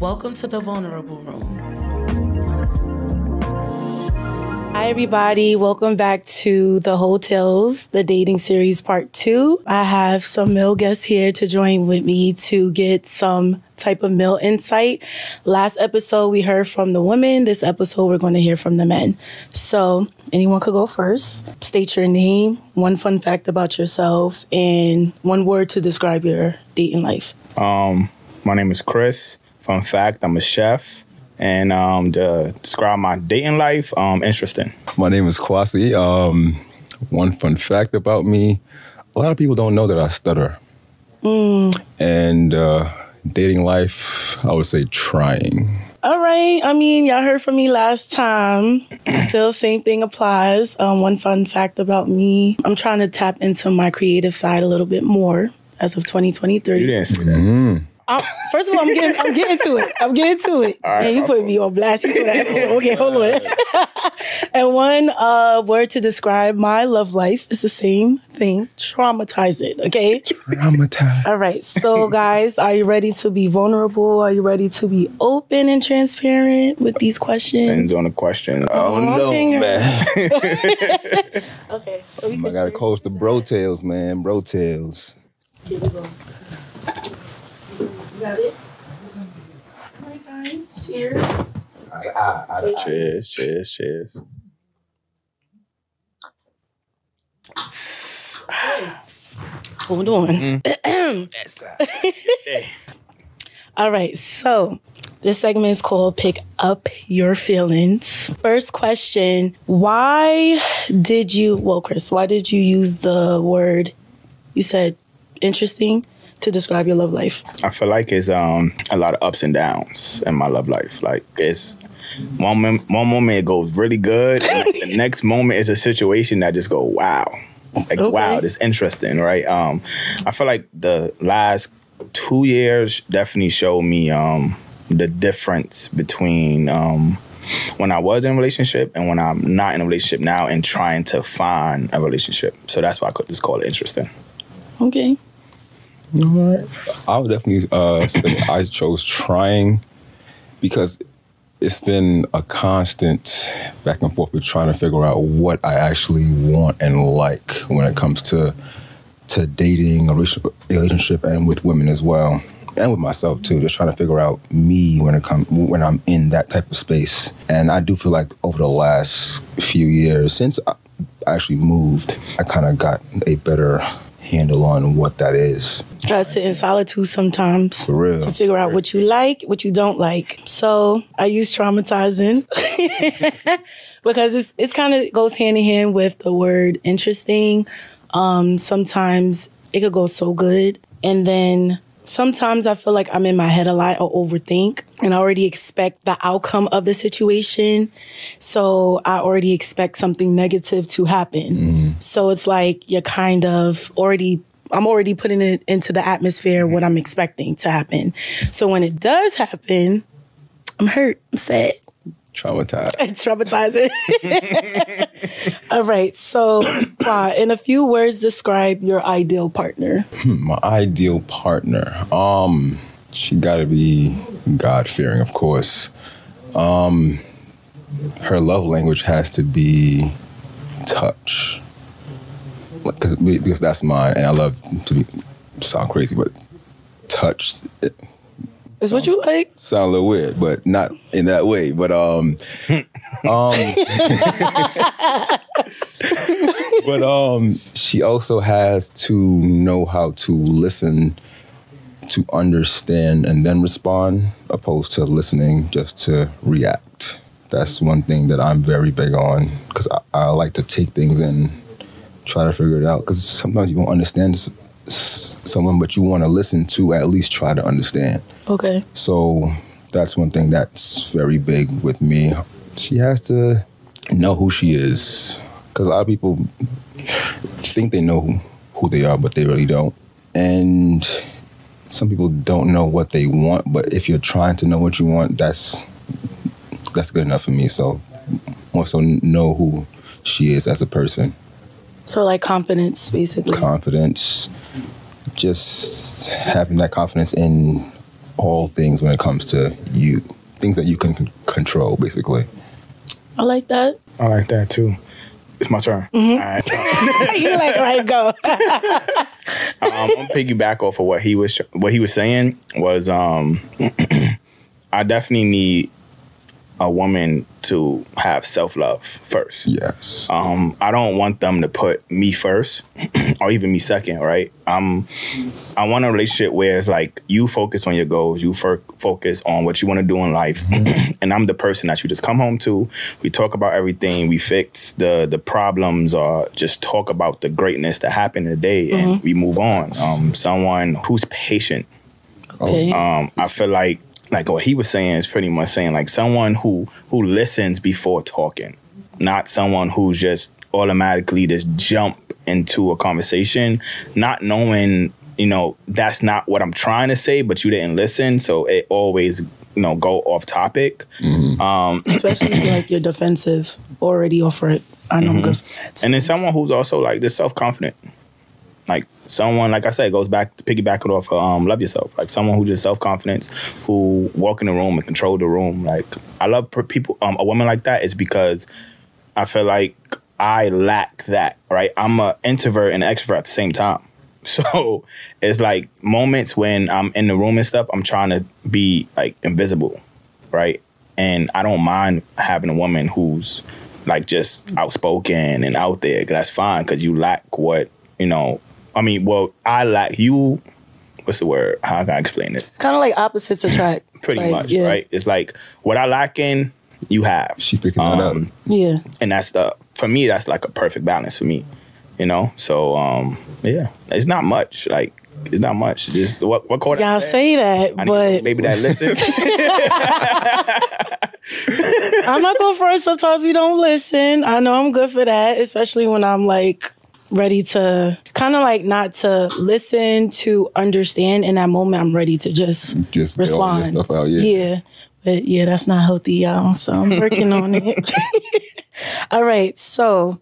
Welcome to the Vulnerable Room. Hi, everybody. Welcome back to the Heaux Tales, the dating series part two. I have some male guests here to join with me to get some type of male insight. Last episode, we heard from the women. This episode, we're going to hear from the men. So, anyone could go first. State your name, one fun fact about yourself, and one word to describe your dating life. Um, my name is Chris. Fun fact, I'm a chef. And um, to describe my dating life, um, interesting. My name is Kwasi. Um, one fun fact about me: a lot of people don't know that I stutter. And uh, dating life, I would say trying. All right. I mean, y'all heard from me last time. Still, same thing applies. Um, one fun fact about me I'm trying to tap into my creative side a little bit more as of 2023. You didn't say that. Um, first of all, I'm getting, I'm getting to it. I'm getting to it. right, and you put me on blast for that episode. Okay, hold on. and one uh, word to describe my love life is the same thing: traumatizing. Okay. Traumatized. All right. So, guys, are you ready to be vulnerable? Are you ready to be open and transparent with these questions? Depends on the question. Oh, no, Okay. man. Okay. So we I gotta share. coach the bro tails, man. Bro tails. Here we go. You got it? All right, guys. Ah, ah, cheers. cheers, cheers, cheers. Hold on. All right. So this segment is called Pick Up Your Feelings. First question Why did you, well, Chris, why did you use the word, you said interesting, to describe your love life? I feel like it's um a lot of ups and downs in my love life. Like it's one mom- one moment it goes really good, and like, the next moment is a situation that just go wow, like Okay. wow, this interesting, right? Um, I feel like the last two years definitely showed me um the difference between um when I was in a relationship and when I'm not in a relationship now and trying to find a relationship. So that's why I could just call it interesting. Okay. I would definitely uh, say I chose trying because it's been a constant back and forth with trying to figure out what I actually want and like when it comes to to dating, a relationship, and with women as well, and with myself too. Just trying to figure out me when it comes when I'm in that type of space. And I do feel like over the last few years, since I actually moved, I kind of got a better handle on what that is. Gotta sit in solitude sometimes. For real. To figure out what you like, what you don't like. So I use traumatizing because it's it's kind of goes hand in hand with the word interesting. Um, sometimes it could go so good, and then sometimes I feel like I'm in my head a lot or overthink, and I already expect the outcome of the situation. So I already expect something negative to happen. Mm-hmm. So it's like you're kind of already I'm already putting it into the atmosphere what I'm expecting to happen. So when it does happen, I'm hurt, I'm sad, Traumatized. traumatizing. All right. So, uh, in a few words, describe your ideal partner. My ideal partner. Um, she got to be God fearing, of course. Um, her love language has to be touch, Like, because that's mine, and I love to be, sound crazy, but touch it Is what you like? sound a little weird, but not in that way. But um, um, but um, she also has to know how to listen, to understand, and then respond, opposed to listening just to react. That's one thing that I'm very big on because I, I like to take things in, try to figure it out. Because sometimes you won't understand s- someone, but you want to listen to at least try to understand. Okay. So that's one thing that's very big with me. She has to know who she is. Because a lot of people think they know who, who they are, but they really don't. And some people don't know what they want, but if you're trying to know what you want, that's that's good enough for me. So more so know who she is as a person. So, like confidence, basically. Confidence, just having that confidence in all things when it comes to you, things that you can c- control, basically. I like that. I like that too. It's my turn. Mm-hmm. All right. you like right go. um, I'm gonna piggyback off of what he was what he was saying was um I definitely need a woman to have self love first. Yes. Um, I don't want them to put me first or even me second, right? Um, I want a relationship where it's like you focus on your goals, you fir- focus on what you want to do in life, and I'm the person that you just come home to. We talk about everything, we fix the the problems, or just talk about the greatness that happened today, and we move on. Um, someone who's patient. Okay. Um, I feel like like what he was saying is pretty much saying like someone who who listens before talking, not someone who's just automatically just jump into a conversation, not knowing you know that's not what I'm trying to say, but you didn't listen, so it always you know go off topic. Um, Especially if like you're defensive already offer it. I know I'm good and then someone who's also like just self confident, like someone like I said goes back to piggyback it off of, um, love yourself, like someone who just self confidence, who walk in the room and control the room. Like I love people, um, a woman like that is because I feel like I lack that. Right, I'm an introvert and an extrovert at the same time. So it's like moments when I'm in the room and stuff, I'm trying to be like invisible, right? And I don't mind having a woman who's like just outspoken and out there. that's fine because you lack what you know. I mean, well, I lack you. What's the word? How can I explain this? It's kind of like opposites attract. Pretty Like, much, yeah. right? It's like what I lack in, you have. She picking that up. Um, Yeah. and that's the for me that's like a perfect balance for me you know so um yeah it's not much like it's not much just what what quarter Y'all say that, I need but maybe that listen I'm not going first. Sometimes we don't listen. I know I'm good for that, especially when I'm like ready to kind of like not to listen to understand in that moment. I'm ready to just Just get all your respond. out, yeah. yeah. But yeah, that's not healthy, y'all. So I'm working on it. All right. So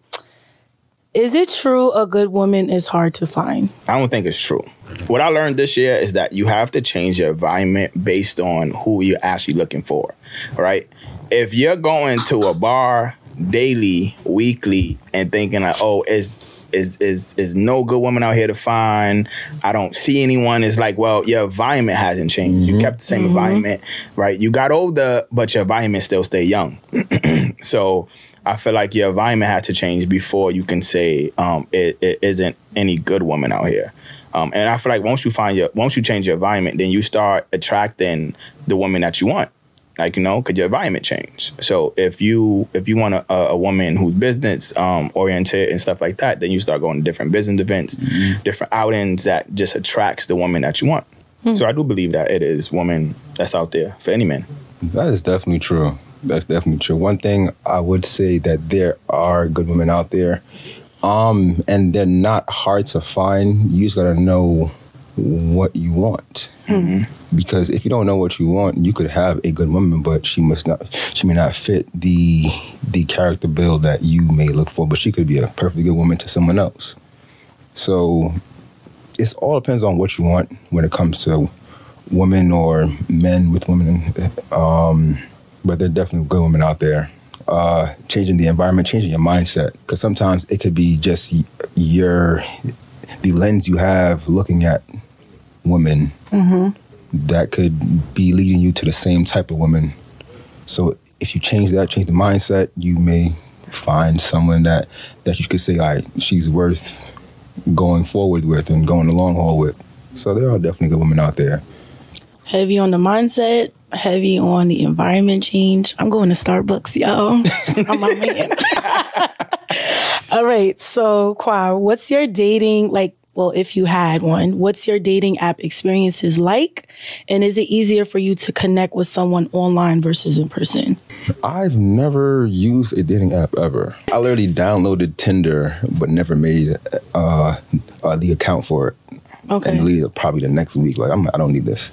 is it true a good woman is hard to find? i don't think it's true what i learned this year is that you have to change your environment based on who you're actually looking for right if you're going to a bar daily weekly and thinking like oh is is is is no good woman out here to find. I don't see anyone. It's like, well, your environment hasn't changed. You kept the same environment, right? You got older, but your environment still stay young. so I feel like your environment had to change before you can say um, it, it isn't any good woman out here. Um, and I feel like once you find your once you change your environment, then you start attracting the woman that you want like you know, could your environment change? So if you if you want a, a woman who's business um, oriented and stuff like that, then you start going to different business events, different outings that just attracts the woman that you want. So I do believe that it is woman that's out there for any man. That is definitely true. That's definitely true. One thing I would say that there are good women out there, um, and they're not hard to find. You just gotta know what you want. Because if you don't know what you want, you could have a good woman, but she must not. She may not fit the the character build that you may look for. But she could be a perfectly good woman to someone else. So it all depends on what you want when it comes to women or men with women. Um, but there are definitely good women out there. Uh, changing the environment, changing your mindset, because sometimes it could be just your the lens you have looking at women mm-hmm. that could be leading you to the same type of woman. So if you change that, change the mindset, you may find someone that that you could say, right, she's worth going forward with and going the long haul with. So there are definitely good women out there. Heavy on the mindset, heavy on the environment change. I'm going to Starbucks, y'all. I'm my man. All right. So, Qua, what's your dating like? Well, if you had one, what's your dating app experiences like? And is it easier for you to connect with someone online versus in person? I've never used a dating app ever. I literally downloaded Tinder, but never made uh, uh, the account for it. Okay. And leave it probably the next week. Like I'm, I don't need this.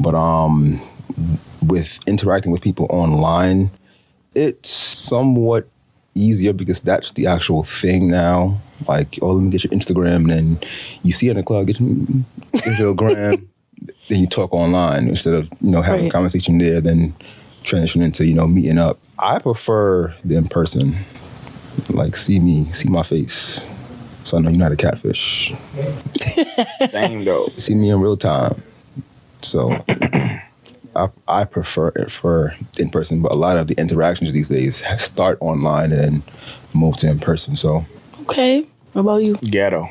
But um, with interacting with people online, it's somewhat easier because that's the actual thing now. Like, oh, let me get your Instagram, and then you see it in the club, get your, Instagram, your then you talk online instead of you know having Right. a conversation there, then transition into you know meeting up. I prefer the in person, like see me, see my face, so I know you're not a catfish. Same though. See me in real time. So I I prefer it for in person, but a lot of the interactions these days start online and then move to in person. So Okay. What about you? Ghetto.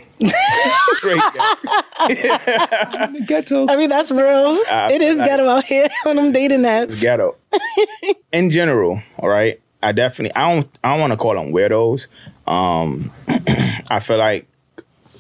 Straight ghetto. ghetto. I mean, that's real. Uh, it is I- ghetto out here on them dating apps. ghetto. In general, all right. I definitely I don't I don't want to call them weirdos. Um I feel like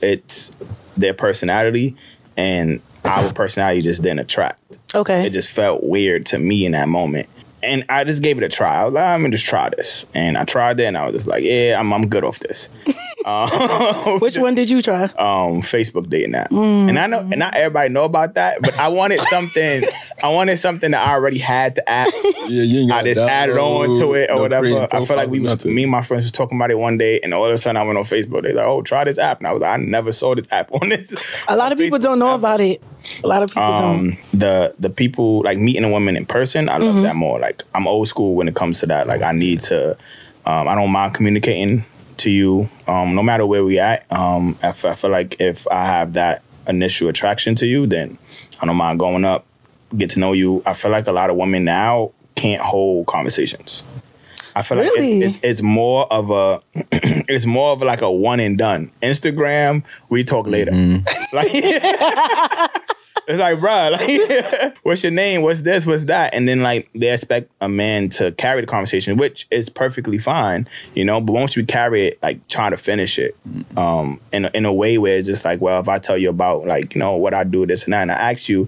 it's their personality and our personality just didn't attract. Okay. It just felt weird to me in that moment. And I just gave it a try. I was like, I'm gonna just try this. And I tried it and I was just like, yeah, I'm I'm good off this. Which one did you try? um Facebook dating app. And I know and not everybody know about that, but I wanted something I wanted something that I already had the app. Yeah, you I just added on to it or no whatever. I feel like we was nothing. me and my friends was talking about it one day, and all of a sudden I went on Facebook. They're like, "Oh, try this app," and I was like, "I never saw this app on this." A lot of people don't know about it. A lot of people don't. Um, the the people like meeting a woman in person. I love that more. Like I'm old school when it comes to that. Like I need to. Um, I don't mind communicating to you, um, no matter where we at. Um, I, f- I feel like if I have that initial attraction to you, then I don't mind going up, get to know you. I feel like a lot of women now can't hold conversations. I feel like it- Really? it's, more of a it's more of like a one and done. Instagram, we talk later. Like it's like, bruh, like, what's your name? What's this? What's that? And then like they expect a man to carry the conversation, which is perfectly fine, you know. But once you carry it, like trying to finish it, um, in a, in a way where it's just like, well, if I tell you about like you know what I do, this and that, and I ask you.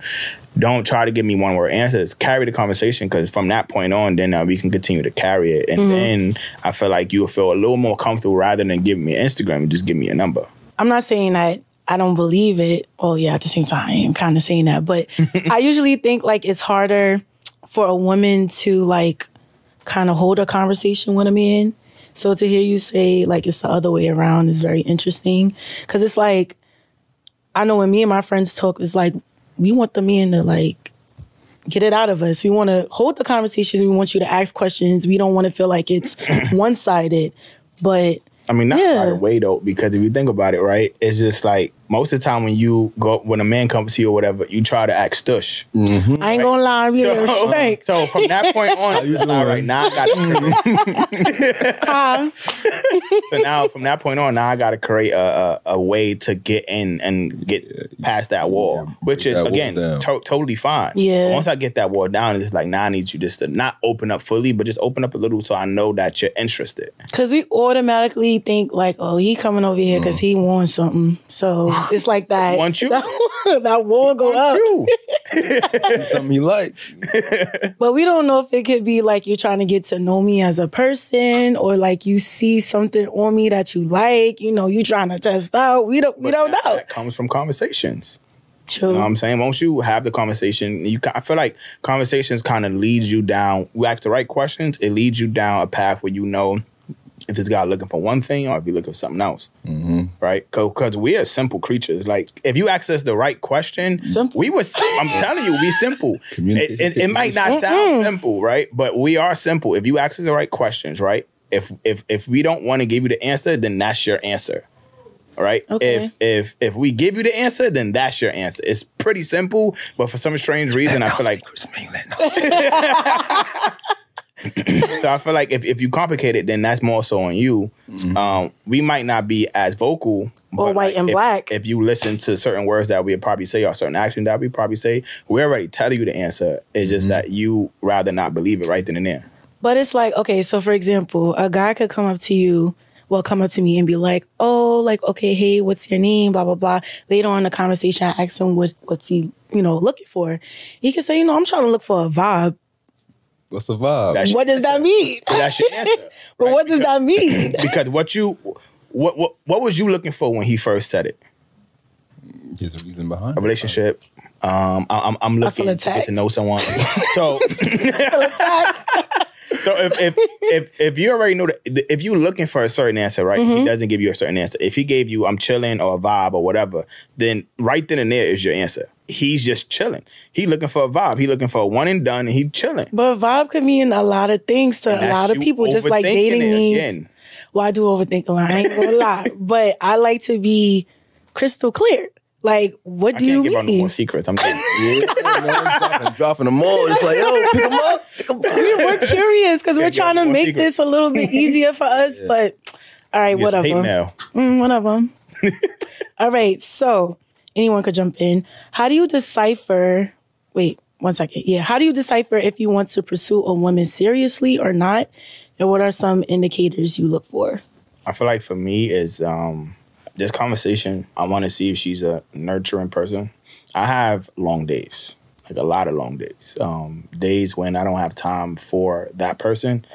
Don't try to give me one word answers. Carry the conversation because from that point on, then uh, we can continue to carry it. And then I feel like you'll feel a little more comfortable rather than giving me an Instagram. Just give me a number. I'm not saying that I don't believe it. Oh yeah, at the same time, I am kind of saying that. But I usually think like it's harder for a woman to like kind of hold a conversation with a man. So to hear you say like it's the other way around is very interesting because it's like I know when me and my friends talk, it's like we want the men to like get it out of us. We want to hold the conversations. We want you to ask questions. We don't want to feel like it's one sided. But I mean, not Yeah. right away though, because if you think about it, right, it's just like most of the time when you go when a man comes to you or whatever, you try to act stush. I ain't gonna lie, I'm So, so, stank. so from that point on, it's all right. Now I got to Huh? so now from that point on, now I got to create a, a a way to get in and get past that wall, which is again to- totally fine. Yeah. But once I get that wall down, it's like now I need you just to not open up fully, but just open up a little so I know that you're interested. Because we automatically think like, oh, he coming over here because mm. he wants something. So it's like that. Want you? That, that wall go up. You. Something he like. But we don't know if it could be like you're trying to get to know me as a person or like you see something on me that you like. You know, you trying to test out. We don't. We don't that, know. That comes from conversations. True. You know what I'm saying? Once you have the conversation, you I feel like conversations kind of leads you down. You ask the right questions, it leads you down a path where you know if this guy looking for one thing or if you're looking for something else. Mm-hmm. Right? Because we are simple creatures. Like if you ask us the right question, Simple. we was. I'm telling you, we simple. It, Communication it, it might not sound simple, right? But we are simple. If you ask us the right questions, right? If if if we don't want to give you the answer, then that's your answer. All right. Okay. If if if we give you the answer, then that's your answer. It's pretty simple, but for some strange reason, I feel like so. I feel like if, if you complicate it, then that's more so on you. Um, we might not be as vocal, Or but, white like, and if- black. If you listen to certain words that we would probably say or certain action that we probably say, we already tell you the answer. It's just that you rather not believe it right then and there. But it's like, okay, so for example, a guy could come up to you, well, come up to me and be like, oh, like, okay, hey, what's your name? Blah, blah, blah. Later on in the conversation, I ask him what, what's he, you know, looking for. He could say, you know, I'm trying to look for a vibe. What's the vibe? That's- What does that mean? That's your answer. But right? what does that mean? because what you what what what was you looking for when he first said it? His reason behind A it. relationship. Um, I- I'm I'm looking to get to know someone. So, so if, if if if you already know that if you're looking for a certain answer, right? Mm-hmm. He doesn't give you a certain answer. If he gave you I'm chilling or a vibe or whatever, then right then and there is your answer. He's just chilling. He looking for a vibe. He looking for a one and done, and he chilling. But vibe could mean a lot of things to a lot of people. Just like dating me. again. Well, I do overthink a lot. I ain't gonna lie, but I like to be crystal clear. Like, what I do can't you give out no mean? more secrets. I'm saying. Yeah, man, dropping, dropping them all. It's like, yo, pick them up. Pick 'em up. We- We're curious because we're trying to make secrets. this a little bit easier for us. But all right, Hate whatever. mail. Mm, them. all right, so anyone could jump in. How do you decipher? Wait, one second. Yeah, how do you decipher if you want to pursue a woman seriously or not? And what are some indicators you look for? I feel like for me is um this conversation. I want to see if she's a nurturing person. I have long days, like a lot of long days. Um, days when I don't have time for that person.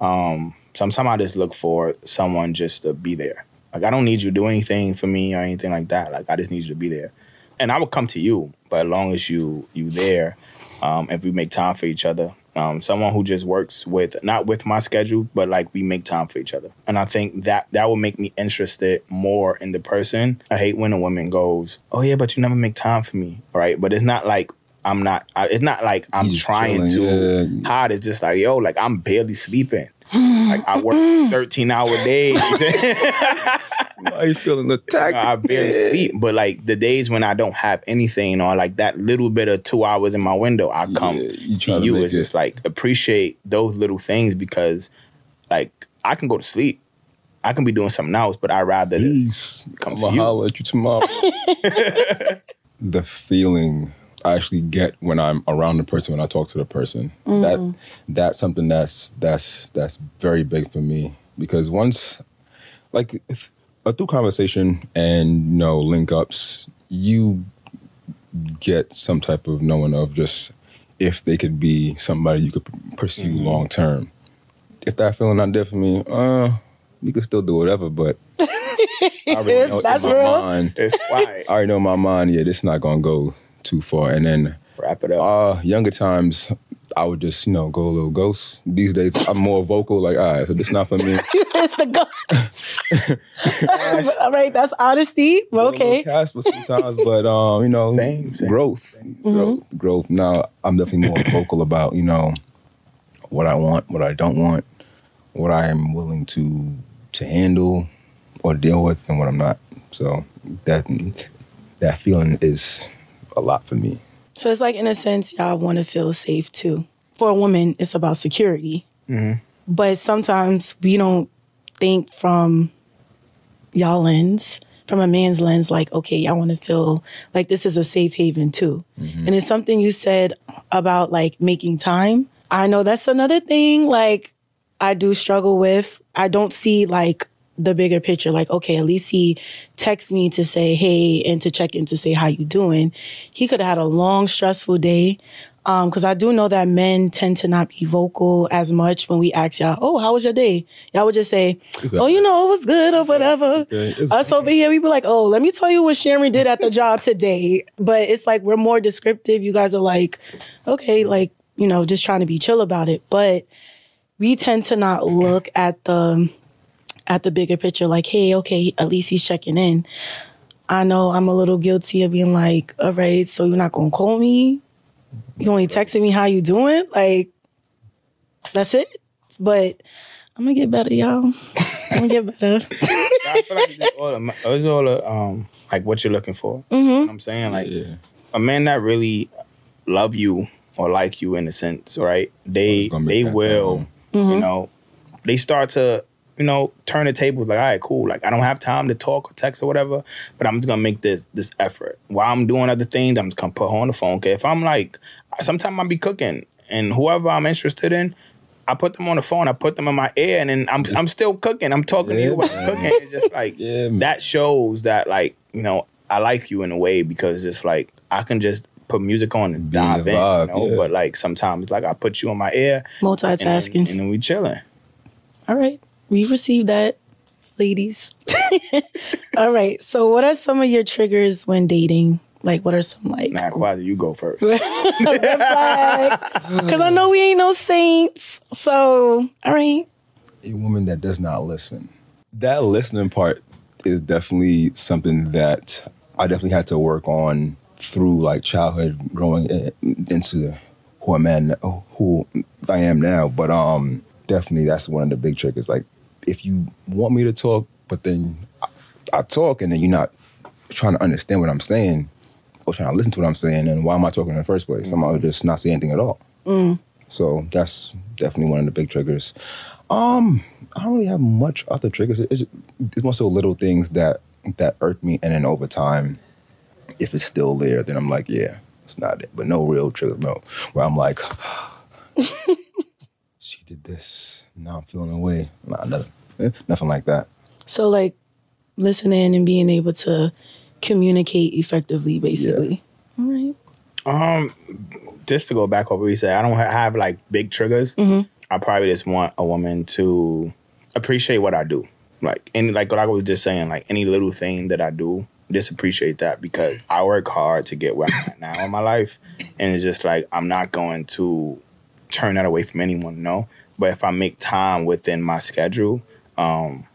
Um, sometimes I just look for someone just to be there. Like I don't need you to do anything for me or anything like that. Like I just need you to be there, and I will come to you. But as long as you you there, um, if we make time for each other, um, someone who just works with not with my schedule, but like we make time for each other. And I think that that will make me interested more in the person. I hate when a woman goes, "Oh yeah, but you never make time for me," right? But it's not like I'm not. I, it's not like I'm just trying to yeah. hide. It's just like yo, like I'm barely sleeping. Like I work thirteen hour days. Why you feeling attacked? I barely sleep, but like the days when I don't have anything or like that little bit of two hours in my window, I come Yeah, you to you. It's it- just like appreciate those little things because like I can go to sleep, I can be doing something else, but I'd rather Peace. come I'm to you. holler at you tomorrow. the feeling I actually get when I'm around the person, when I talk to the person, that that's something that's that's that's very big for me because once, like, if, uh, through conversation and you know link ups, you get some type of knowing of just if they could be somebody you could p- pursue long term. If that feeling not there for me, uh, you could still do whatever, but I already Yes, know in my real. mind- It's quiet. I already know in my mind, yeah, this is not gonna go too far. And then Wrap it up. uh younger times I would just, you know, go a little ghost. These days I'm more vocal, like, all right, so this not for me. it's the ghost. All right, that's honesty. Okay. Casper sometimes, but um, you know, Same, same. growth. Growth. Growth. Now I'm definitely more vocal about, you know, what I want, what I don't want, what I am willing to to handle or deal with and what I'm not. So that that feeling is a lot for me. So it's like, in a sense, y'all want to feel safe too. For a woman, it's about security. Mm-hmm. But sometimes we don't think from y'all lens, from a man's lens, like, okay, y'all want to feel like this is a safe haven too. Mm-hmm. And it's something you said about like making time. I know that's another thing, like, I do struggle with. I don't see like the bigger picture. Like, okay, at least he texts me to say hey and to check in to say how you doing. He could have had a long, stressful day. Um, because I do know that men tend to not be vocal as much when we ask y'all, "Oh, how was your day?" Y'all would just say, "Oh, you know, it was good or whatever." Okay, Us over here, we'd be like, "Oh, let me tell you what Sharon did at the job today." But it's like we're more descriptive. You guys are like, "Okay, like you know, just trying to be chill about it." But we tend to not look at the at the bigger picture like hey okay at least he's checking in i know i'm a little guilty of being like all right so you're not gonna call me you only texting me how you doing like that's it but i'm gonna get better y'all i'm gonna get better I feel like it's all, a- it's all a, um, like what you're looking for. You know what I'm saying? Like Yeah. a man that really love you or like you in a sense, right? They they that will, known. you know, they start to, you know, turn the tables like, all right, cool. Like I don't have time to talk or text or whatever, but I'm just gonna make this this effort. While I'm doing other things, I'm just gonna put her on the phone. Okay. If I'm like sometimes I'll be cooking and whoever I'm interested in, I put them on the phone, I put them in my ear, and then I'm I'm still cooking. I'm talking to you Yeah, while I'm man. cooking. It's just like Yeah, that shows that like, you know, I like you in a way because it's like I can just put music on and Be dive the in, you know. yeah. But like sometimes like I put you in my ear and then, multitasking and then we chilling. all right we received that ladies all right so what are some of your triggers when dating Like, what are some like Nah, Kwasi, you go first. Because I know we ain't no saints. So, all right. a woman that does not listen. That listening part is definitely something that I definitely had to work on through like childhood, growing into who I'm at, now- who I am now. But um, definitely that's one of the big triggers. Like, if you want me to talk, but then I, I talk and then you're not trying to understand what I'm saying or trying to listen to what I'm saying, then why am I talking in the first place? I might just not say anything at all. So that's definitely one of the big triggers. Um, I don't really have much other triggers. It's, it's more so little things that that irk me, and then over time, if it's still there, then I'm like, yeah, it's not it. But no real trigger, no. Where I'm like, she did this. Now I'm feeling away. Nah, nothing, nothing like that. So, like, listening and being able to communicate effectively, basically. All right. Um, just to go back over what you said, I don't have like big triggers. I probably just want a woman to appreciate what I do. Like any like what I was just saying, like any little thing that I do, just appreciate that because I work hard to get where I'm at now in my life. And it's just like I'm not going to turn that away from anyone, no. But if I make time within my schedule, um,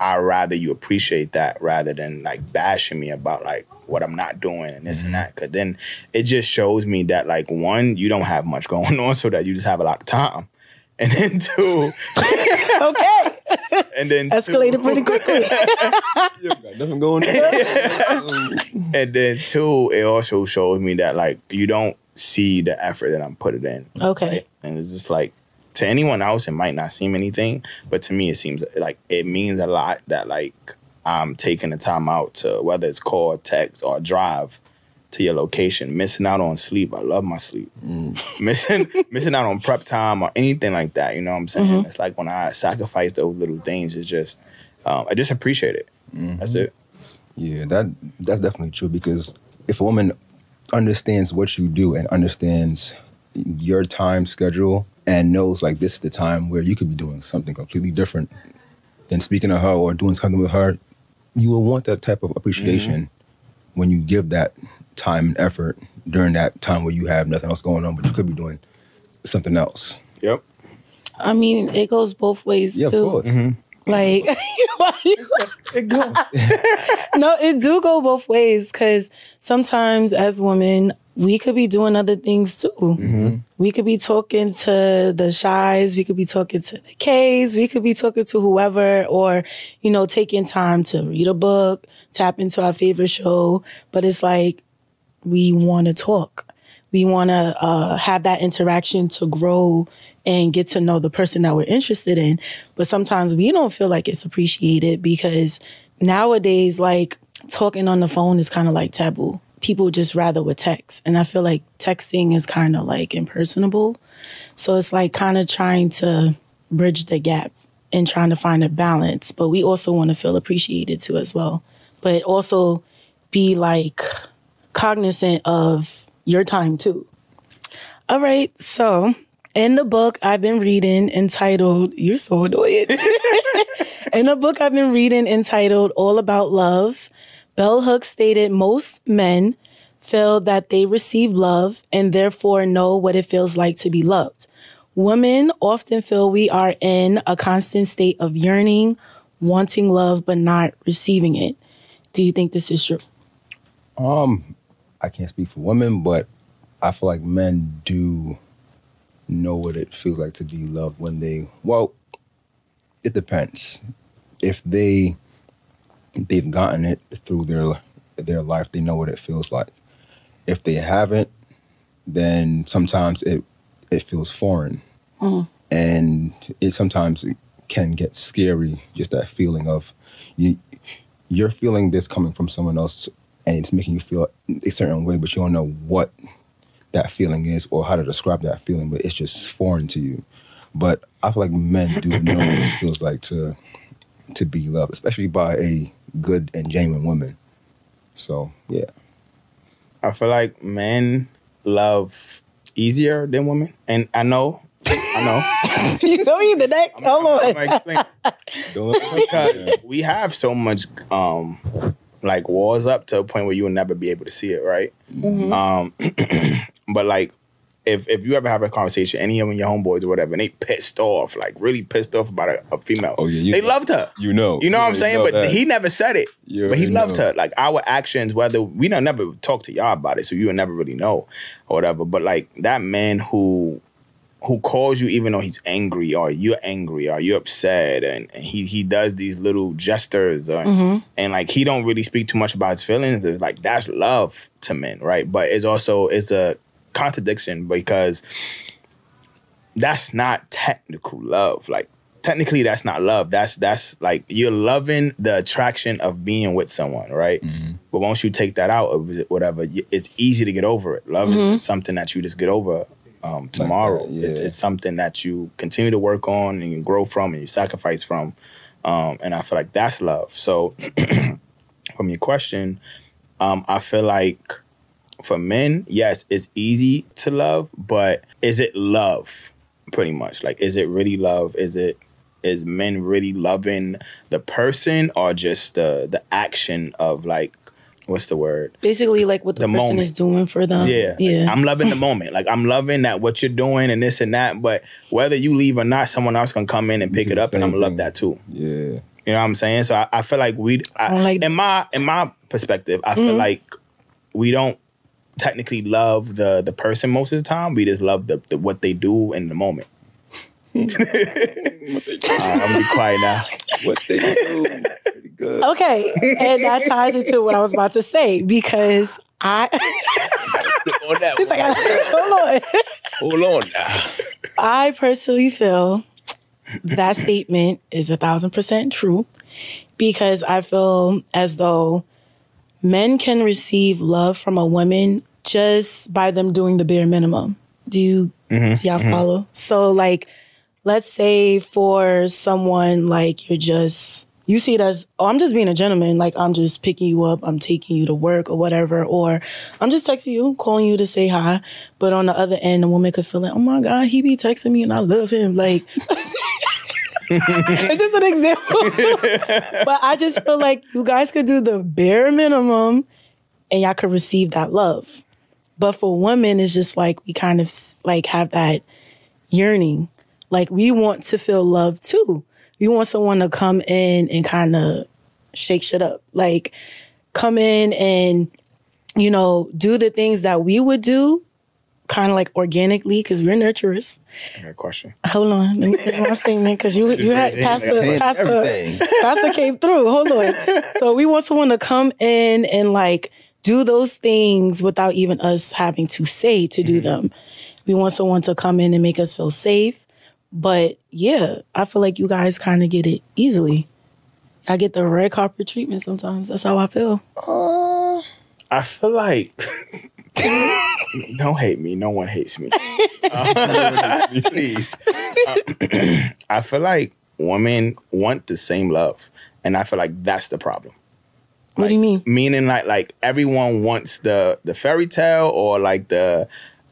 I'd rather you appreciate that rather than like bashing me about like what I'm not doing and this and that. Cause then it just shows me that like one, you don't have much going on, so that you just have a lot of time. And then two, Okay. and then Escalated two, pretty quickly. You got nothing going on. And then two, it also shows me that like you don't see the effort that I'm putting in. Okay. And it's just like to anyone else, it might not seem anything, but to me, it seems like it means a lot that like I'm taking the time out to whether it's call, text, or drive to your location. Missing out on sleep, I love my sleep. Mm. missing missing out on prep time or anything like that. You know what I'm saying? Mm-hmm. It's like when I sacrifice those little things, it's just um, I just appreciate it. Mm-hmm. That's it. Yeah, that that's definitely true because if a woman understands what you do and understands your time schedule and knows like this is the time where you could be doing something completely different than speaking to her or doing something with her, you will want that type of appreciation mm-hmm. when you give that time and effort during that time where you have nothing else going on, but you could be doing something else. Yep. I mean, it goes both ways Yeah, too. of course. Like, It goes. no, it do go both ways because sometimes as women, we could be doing other things too. We could be talking to the shies, we could be talking to the K's, we could be talking to whoever, or, you know, taking time to read a book, tap into our favorite show. But it's like, we want to talk. We want to uh, have that interaction to grow and get to know the person that we're interested in. But sometimes we don't feel like it's appreciated because nowadays, like talking on the phone is kind of like taboo. People just rather with text. And I feel like texting is kind of like impersonable. So it's like kind of trying to bridge the gap and trying to find a balance. But we also want to feel appreciated too, as well. But also be like cognizant of your time too. All right, so in the book I've been reading entitled, You're so annoying. in the book I've been reading entitled All About Love, Bell Hooks stated most men feel that they receive love and therefore know what it feels like to be loved. Women often feel we are in a constant state of yearning, wanting love, but not receiving it. Do you think this is true? Um, I can't speak for women, but I feel like men do know what it feels like to be loved when they well, it depends. If they they've gotten it through their their life, they know what it feels like. If they haven't, then sometimes it it feels foreign. Mm. And it sometimes can get scary, just that feeling of you you're feeling this coming from someone else and it's making you feel a certain way, but you don't know what that feeling is or how to describe that feeling, but it's just foreign to you. But I feel like men do know what it feels like to to be loved, especially by a good and genuine woman. So yeah. I feel like men love easier than women, and I know, I know. you know either that. Hold I'm on. gonna explain. because we have so much um like walls up to a point where you will never be able to see it, right? Mm-hmm. Um, but like if if you ever have a conversation, any of them, your homeboys or whatever, and they pissed off, like really pissed off about a, a female. Oh, yeah, you they know. loved her. You know. You know what I'm saying? But that. he never said it. You but he loved know. her. Like our actions, whether we don't never talk to y'all about it, so you would never really know or whatever. But like that man who who calls you even though he's angry or you're angry or you're upset and, and he he does these little gestures or, mm-hmm. and like he don't really speak too much about his feelings it's like that's love to men right but it's also it's a contradiction because that's not technical love. Like technically that's not love. That's that's like you're loving the attraction of being with someone right? But once you take that out of whatever it's easy to get over it. Love is something that you just get over um, tomorrow. That, yeah. It's- it's something that you continue to work on and you grow from and you sacrifice from. Um, and i feel like that's love. So from your question um, i feel like for men yes it's easy to love but is it love pretty much like is it really love is it is men really loving the person or just the the action of like what's the word Basically, like what the, The person moment. is doing for them. yeah. yeah. Like, I'm loving the moment. Like I'm loving that what you're doing and this and that. But whether you leave or not, someone else gonna come in and pick it up and I'm gonna love that too. Yeah. You know what I'm saying? So I, I feel like we I, don't like in my in my perspective, I feel mm-hmm. like we don't technically love the the person most of the time. We just love the, the what they do in the moment. Alright, I'm gonna be quiet now. What they do. Good. okay, and that ties into what I was about to say because I. On that It's like, hold on. Hold on now. I personally feel that statement is a thousand percent true because I feel as though men can receive love from a woman just by them doing the bare minimum. Do you mm-hmm, do y'all mm-hmm. follow? So like let's say for someone like you're just you see it as oh I'm just being a gentleman like I'm just picking you up I'm taking you to work or whatever or I'm just texting you calling you to say hi but on the other end a woman could feel like oh my god he be texting me and I love him like it's just an example but I just feel like you guys could do the bare minimum and y'all could receive that love but for women it's just like we kind of like have that yearning. Like we want to feel love too. We want someone to come in and kind of shake shit up. Like come in and you know do the things that we would do kind of like organically because we're nurturers. I got a question. Hold on, let me finish my statement because you you had past the Man, the everything. Pastor came through. Hold on. So we want someone to come in and like do those things without even us having to say to do them. We want someone to come in and make us feel safe. But yeah, I feel like you guys kind of get it easily. I get the red carpet treatment sometimes. That's how I feel. I feel like don't hate me. No one hates me. Uh, please. Uh, I feel like women want the same love, and I feel like that's the problem. What do you mean? Meaning, like, like everyone wants the the fairy tale or like the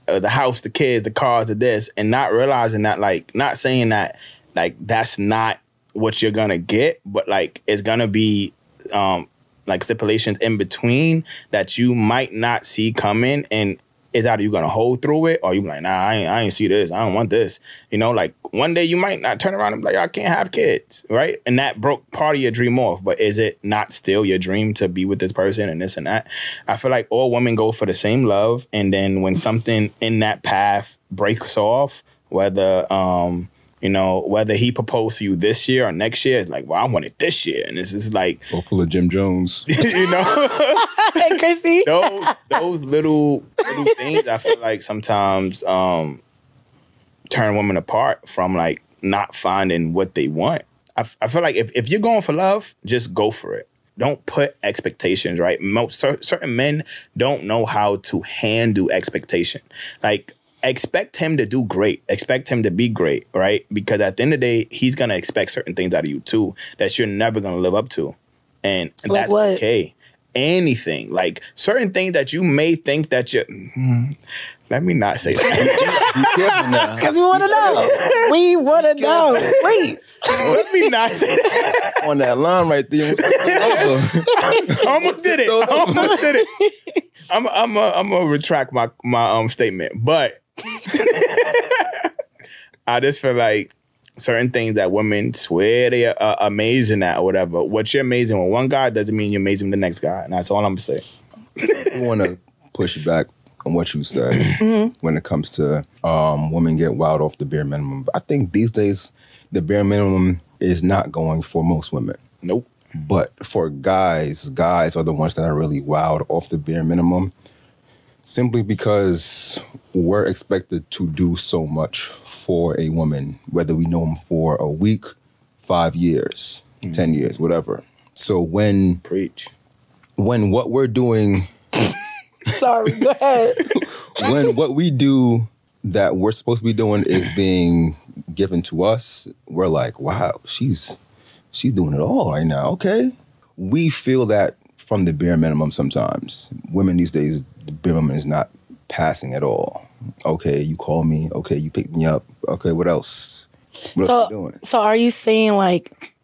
uh, the house, the kids, the cars, the this, and not realizing that, like, not saying that, like, that's not what you're gonna get, but like, it's gonna be, um, like stipulations in between that you might not see coming, and it's either you're gonna hold through it or you be like, nah, I ain't, I ain't see this, I don't want this, you know, like one day you might not turn around and be like, I can't have kids, right? And that broke part of your dream off, but is it not still your dream to be with this person and this and that? I feel like all women go for the same love, and then when something in that path breaks off, whether um you know, whether he proposed to you this year or next year, it's like, well, I want it this year. And it's just like, Or pull a Jim Jones. you know, Hey, Christy. those those little little things I feel like sometimes um turn women apart from like not finding what they want. I, f- I feel like if, if you're going for love, just go for it. Don't put expectations, right? Most cer- certain men don't know how to handle expectation. Like expect him to do great, expect him to be great, right? Because at the end of the day, he's gonna expect certain things out of you too that you're never gonna live up to, and Like that's what? okay anything like certain things that you may think that you Let me not say that. Be careful now. Because we want to know. We want to know. Please. Let me not say that. On that line right there. I almost did it. I almost did it. I'm I'm a, I'm gonna retract my my um statement, but I just feel like certain things that women swear they are uh, amazing at or whatever. What you're amazing with one guy doesn't mean you're amazing with the next guy, and that's all I'm gonna say. I want to push back on what you said when it comes to um, women get wild off the bare minimum. I think these days the bare minimum is not going for most women. Nope. But for guys, guys are the ones that are really wild off the bare minimum simply because we're expected to do so much for a woman, whether we know them for a week, five years, mm-hmm. 10 years, whatever. So when Preach. when what we're doing Sorry. Go ahead. when what we do that we're supposed to be doing is being given to us, we're like, wow, she's she's doing it all right now. Okay. We feel that from the bare minimum sometimes. Women these days, the bare minimum is not passing at all. Okay, you call me. Okay, you pick me up. Okay, what else? What else you So, doing? so are you saying like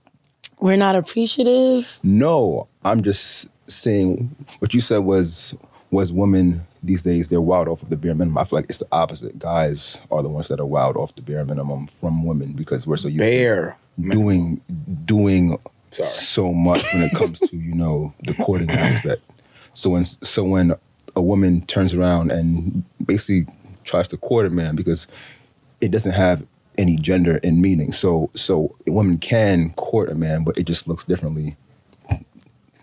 we're not appreciative? No, I'm just saying what you said was was women these days they're wild off of the bare minimum. I feel like it's the opposite. Guys are the ones that are wild off the bare minimum from women because we're so used to Bear. doing doing Sorry. so much when it comes to you know the courting aspect. So when so when a woman turns around and basically tries to court a man because it doesn't have any gender in meaning. So so a woman can court a man, but it just looks differently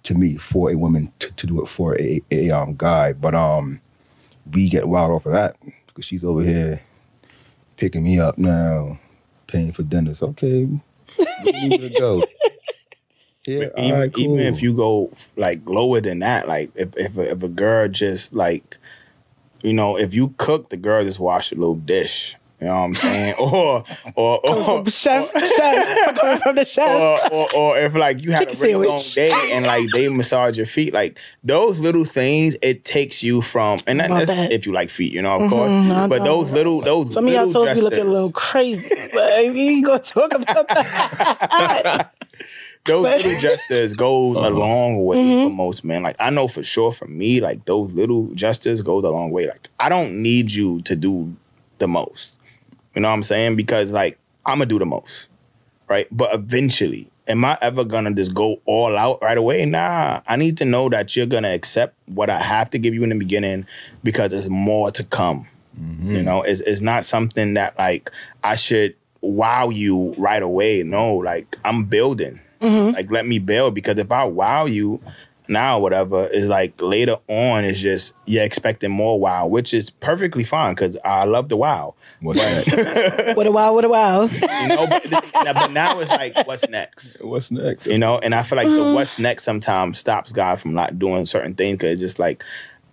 to me for a woman to, to do it for a, a um guy. But um we get wild off of that because she's over here picking me up now, paying for dinners. Okay, we need to go. Yeah, even, right, cool. even if you go like lower than that, like if if a, if a girl just like, you know, if you cook, the girl just wash a little dish. You know what I'm saying? or or or, Chef, chef, coming from the chef. or, or, or if like you had Chicken a really long day and like they massage your feet, like those little things, it takes you from and that, that's if you like feet, you know, of course. Mm-hmm, I But those little those Some of y'all little toes be looking a little crazy. But we ain't gonna talk about that. Those But- little gestures goes a long way Mm-hmm. for most men. Like I know for sure for me, like those little gestures goes a long way. Like I don't need you to do the most. You know what I'm saying? Because like I'm gonna do the most, right? But eventually, am I ever gonna just go all out right away? Nah. I need to know that you're gonna accept what I have to give you in the beginning because there's more to come. You know, it's, it's not something that like I should wow you right away. No, like I'm building. Like let me build because if I wow you now, whatever, is like later on, it's just you're expecting more wow, which is perfectly fine because I love the wow. What's next? What a wow, what a wow. You know, but, but now it's like, what's next? What's next? You know, and I feel like the what's next sometimes stops God from not doing certain things because it's just like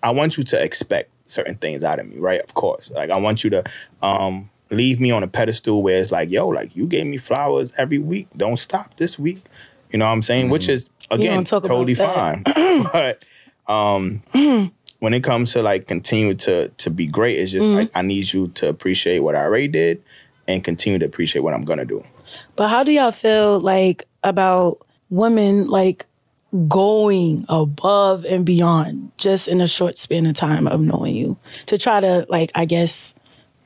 I want you to expect certain things out of me, right? Of course, like I want you to um leave me on a pedestal where it's like, yo, like you gave me flowers every week. Don't stop this week. You know what I'm saying? Which is again totally fine, but um. When it comes to like continue to to be great, it's just Mm-hmm. like I need you to appreciate what I already did and continue to appreciate what I'm gonna do. But how do y'all feel like about women like going above and beyond just in a short span of time of knowing you to try to like I guess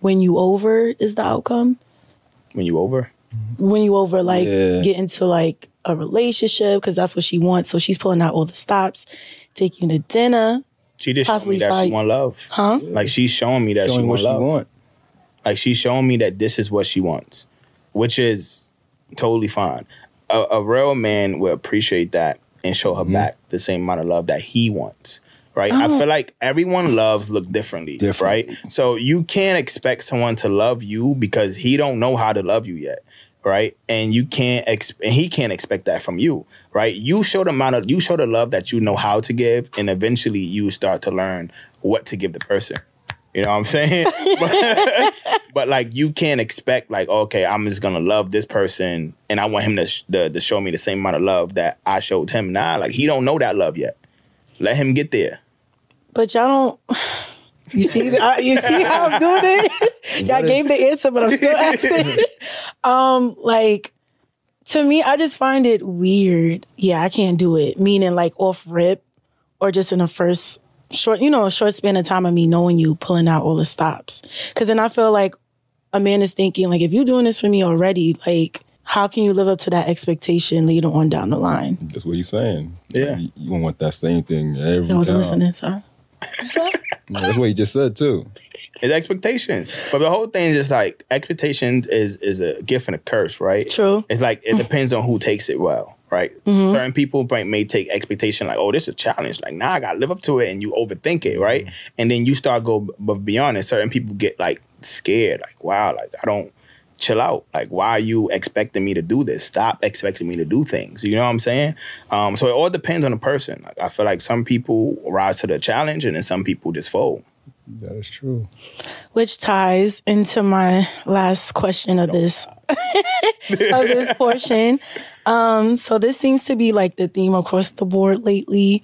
when you over is the outcome? When you over, When you over like Yeah. get into like a relationship because that's what she wants. So she's pulling out all the stops, taking you to dinner. She just showing me that she want love. Huh? Like she's showing me that Showing she what want she love. want. Like she's showing me that this is what she wants, which is totally fine. A, a real man will appreciate that and show Mm-hmm. her back the same amount of love that he wants. Right? I feel oh. like everyone loves look differently. Different. Right? So you can't expect someone to love you because he don't know how to love you yet. Right? And you can't ex- and he can't expect that from you. Right? You show the amount of you show the love that you know how to give, and eventually you start to learn what to give the person. You know what I'm saying? but, but, like you can't expect like okay, I'm just gonna love this person and I want him to, sh- to to show me the same amount of love that I showed him. Nah, like he don't know that love yet. Let him get there. But y'all don't You see, you see how I'm doing it. Y'all gave the answer, but I'm still asking. um, like to me, I just find it weird. Yeah, I can't do it. Meaning like off rip, or just in the first short, you know, a short span of time of me knowing you, pulling out all the stops. Because then I feel like a man is thinking like, if you're doing this for me already, like. How can you live up to that expectation later on down the line? That's what he's saying. Yeah. You, you want that same thing every I wasn't time. listening, sorry. Yeah, That's what he just said too. It's expectation. But the whole thing is just like expectation is is a gift and a curse, right? True. It's like it depends on who takes it well, right? Mm-hmm. Certain people might may take expectation like, oh, this is a challenge. Like, nah, I gotta live up to it, and you overthink it, right? Mm-hmm. And then you start go b- beyond it. Certain people get like scared, like, wow, like I don't chill out. Like, why are you expecting me to do this? Stop expecting me to do things. You know what I'm saying? Um, so it all depends on the person. Like, I feel like some people rise to the challenge, and then some people just fold. That is true. Which ties into my last question of this of this portion. Um, so this seems to be like the theme across the board lately.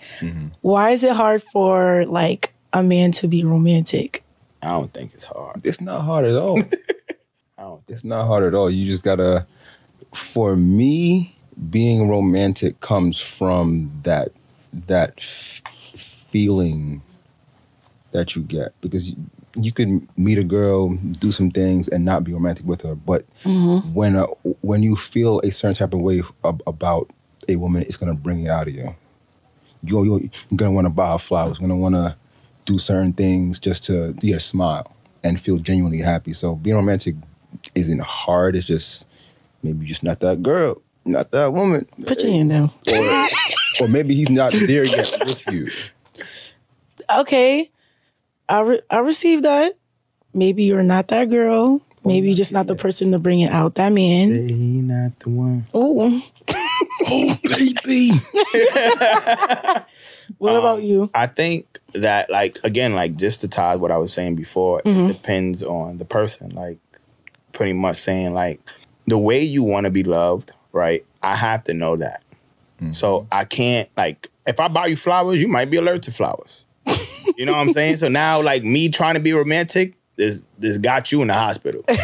Why is it hard for like a man to be romantic? I don't think it's hard. It's not hard at all. It's not hard at all. You just gotta. For me, being romantic comes from that that f- feeling that you get because you, you can meet a girl, do some things, and not be romantic with her. But when uh, when you feel a certain type of way ab- about a woman, it's gonna bring it out of you. You you- you're gonna want to buy her flowers. You're gonna want to do certain things just to see her smile and feel genuinely happy. So being romantic isn't hard. It's just maybe you're just not that girl, not that woman, Put your hand down. or or maybe he's not there yet with you. Okay, I re- I received that. Maybe you're not that girl. Maybe you're just not the person to bring it out. That man. He not the one. Ooh. Oh, baby. What about um, you? I think that like again, like just to tie what I was saying before, it mm-hmm. depends on the person. Like pretty much saying like the way you want to be loved, right? I have to know that. So I can't like if I buy you flowers, you might be allergic to flowers. you know what I'm saying? So now like me trying to be romantic, this this got you in the hospital. Epic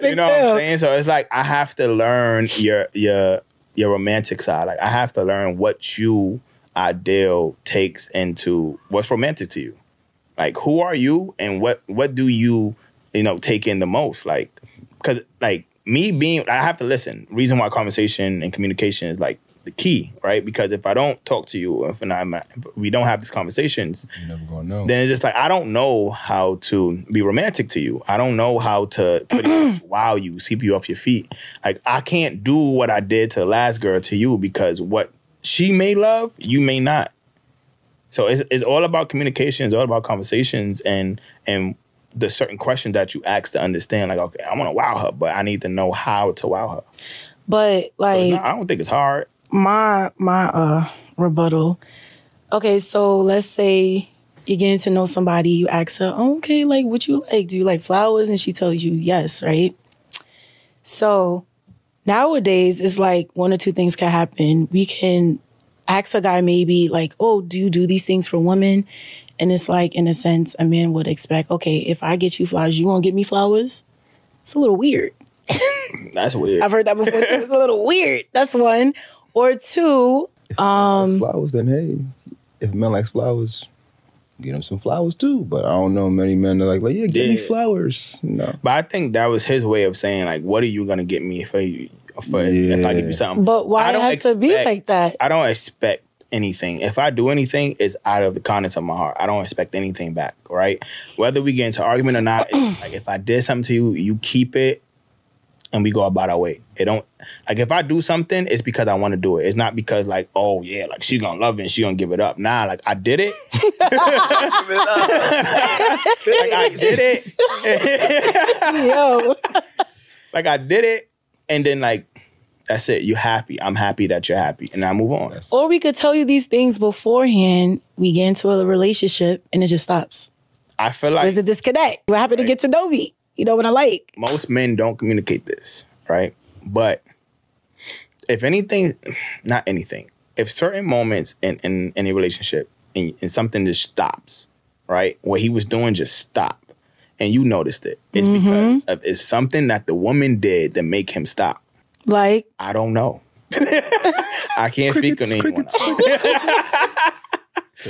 fail. You know what I'm saying? So it's like I have to learn your your your romantic side. Like I have to learn what you ideal takes into what's romantic to you. Like who are you and what what do you you know take in the most? Like because like me being I have to listen. Reason why conversation and communication is like the key, right? Because if I don't talk to you, if I'm, if we don't have these conversations, You're never gonna know. then it's just like I don't know how to be romantic to you. I don't know how to pretty wow you, sweep you off your feet. Like I can't do what I did to the last girl to you because what she may love, you may not. So it's it's all about communication. It's all about conversations and and the certain questions that you ask to understand. Like okay, I want to wow her, but I need to know how to wow her. But like not- I don't think it's hard. my my uh rebuttal. Okay, so let's say you're getting to know somebody, you ask her, oh, okay, like what you like? Do you like flowers? And she tells you yes, right? So nowadays it's like one or two things can happen. We can ask a guy maybe like, oh, do you do these things for women? And it's like, in a sense, a man would expect, okay, if I get you flowers, you won't get me flowers? It's a little weird. That's weird. I've heard that before. It's a little weird. That's one. Or two, um, flowers, then hey, if a man likes flowers, get him some flowers too. But I don't know many men that are like, like yeah, give me flowers. No. But I think that was his way of saying like, what are you gonna get me if I, if I, if I give you something? but why I it don't has to be like that? I don't expect anything. If I do anything, it's out of the kindness of my heart. I don't expect anything back, right? Whether we get into argument or not, like if I did something to you, you keep it and we go about our way. It don't like if I do something, it's because I want to do it. It's not because like, oh yeah, like she gonna love it and she gonna give it up. Nah, like I did it. like I did it. Yo, Like I did it, and then like that's it. You're happy. I'm happy that you're happy, and I move on. Or we could tell you these things beforehand. We get into a relationship and it just stops. I feel like There's like a disconnect. What happened to get to know me? You know what I like? most men don't communicate this, right? But if anything, not anything. if certain moments in in any relationship and, and something just stops, right? What he was doing just stopped, and you noticed it. It's mm-hmm. because of, it's something that the woman did that make him stop. Like, I don't know. I can't speak on anyone. else.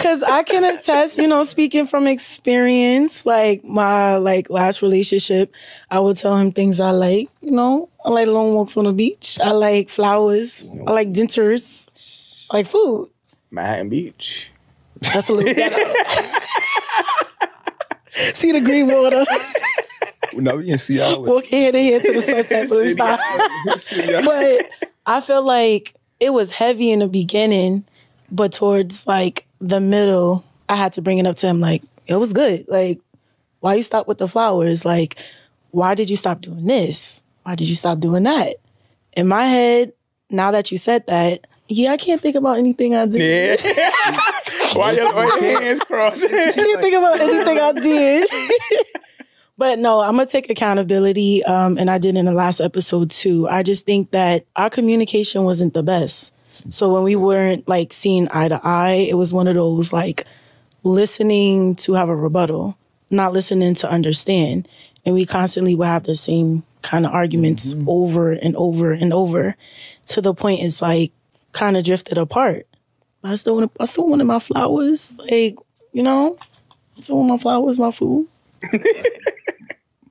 Cause I can attest, you know, speaking from experience, like my like last relationship, I would tell him things I like, you know. I like long walks on the beach. I like flowers. I like dentures. I like food. Manhattan Beach. That's a little better. See the green water. No, we in Seattle. Walk head to head to the sunset for this time. but I feel like it was heavy in the beginning, but towards like the middle, I had to bring it up to him like, it was good. Like, why you stop with the flowers? Like, why did you stop doing this? Why did you stop doing that? In my head, now that you said that, yeah, I can't think about anything I did. Yeah. why, your, why your hands crossed? I can't think about anything I did. but no, I'm gonna take accountability, um, and I did in the last episode too. I just think that our communication wasn't the best. So when we weren't like seeing eye to eye, it was one of those like listening to have a rebuttal, not listening to understand, and we constantly would have the same kind of arguments over and over and over, to the point it's like kind of drifted apart. I still want, I still wanted my flowers, like you know, I still want my flowers, my food.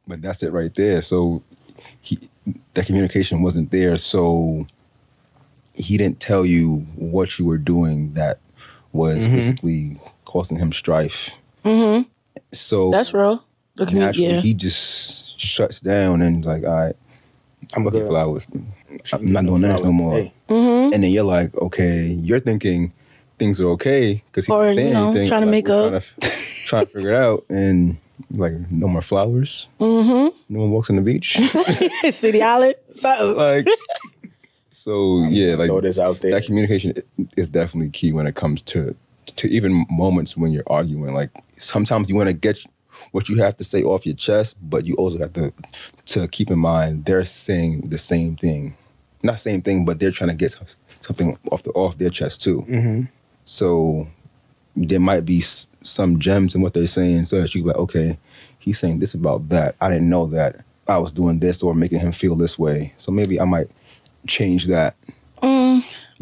But that's it right there. So he that communication wasn't there. So he didn't tell you what you were doing that was Mm-hmm. basically causing him strife. Mm-hmm. So That's real. The commu- naturally yeah. he just shuts down and is like, all right, I'm looking your good. flowers. I'm not doing that no more. Hey. Mm-hmm. And then you're like, okay, you're thinking things are okay because he Or, didn't say you know, anything. trying to Like, make up. Trying to, trying to figure it out. And like, no more flowers. Mm-hmm. No one walks on the beach. City Island. So like so yeah like this out there. that communication is definitely key when it comes to to even moments when you're arguing like sometimes you want to get what you have to say off your chest but you also have to to keep in mind they're saying the same thing not same thing but they're trying to get something off the off their chest too Mm-hmm. So there might be some gems in what they're saying so that you like okay he's saying this about that i didn't know that i was doing this or making him feel this way so maybe i might change that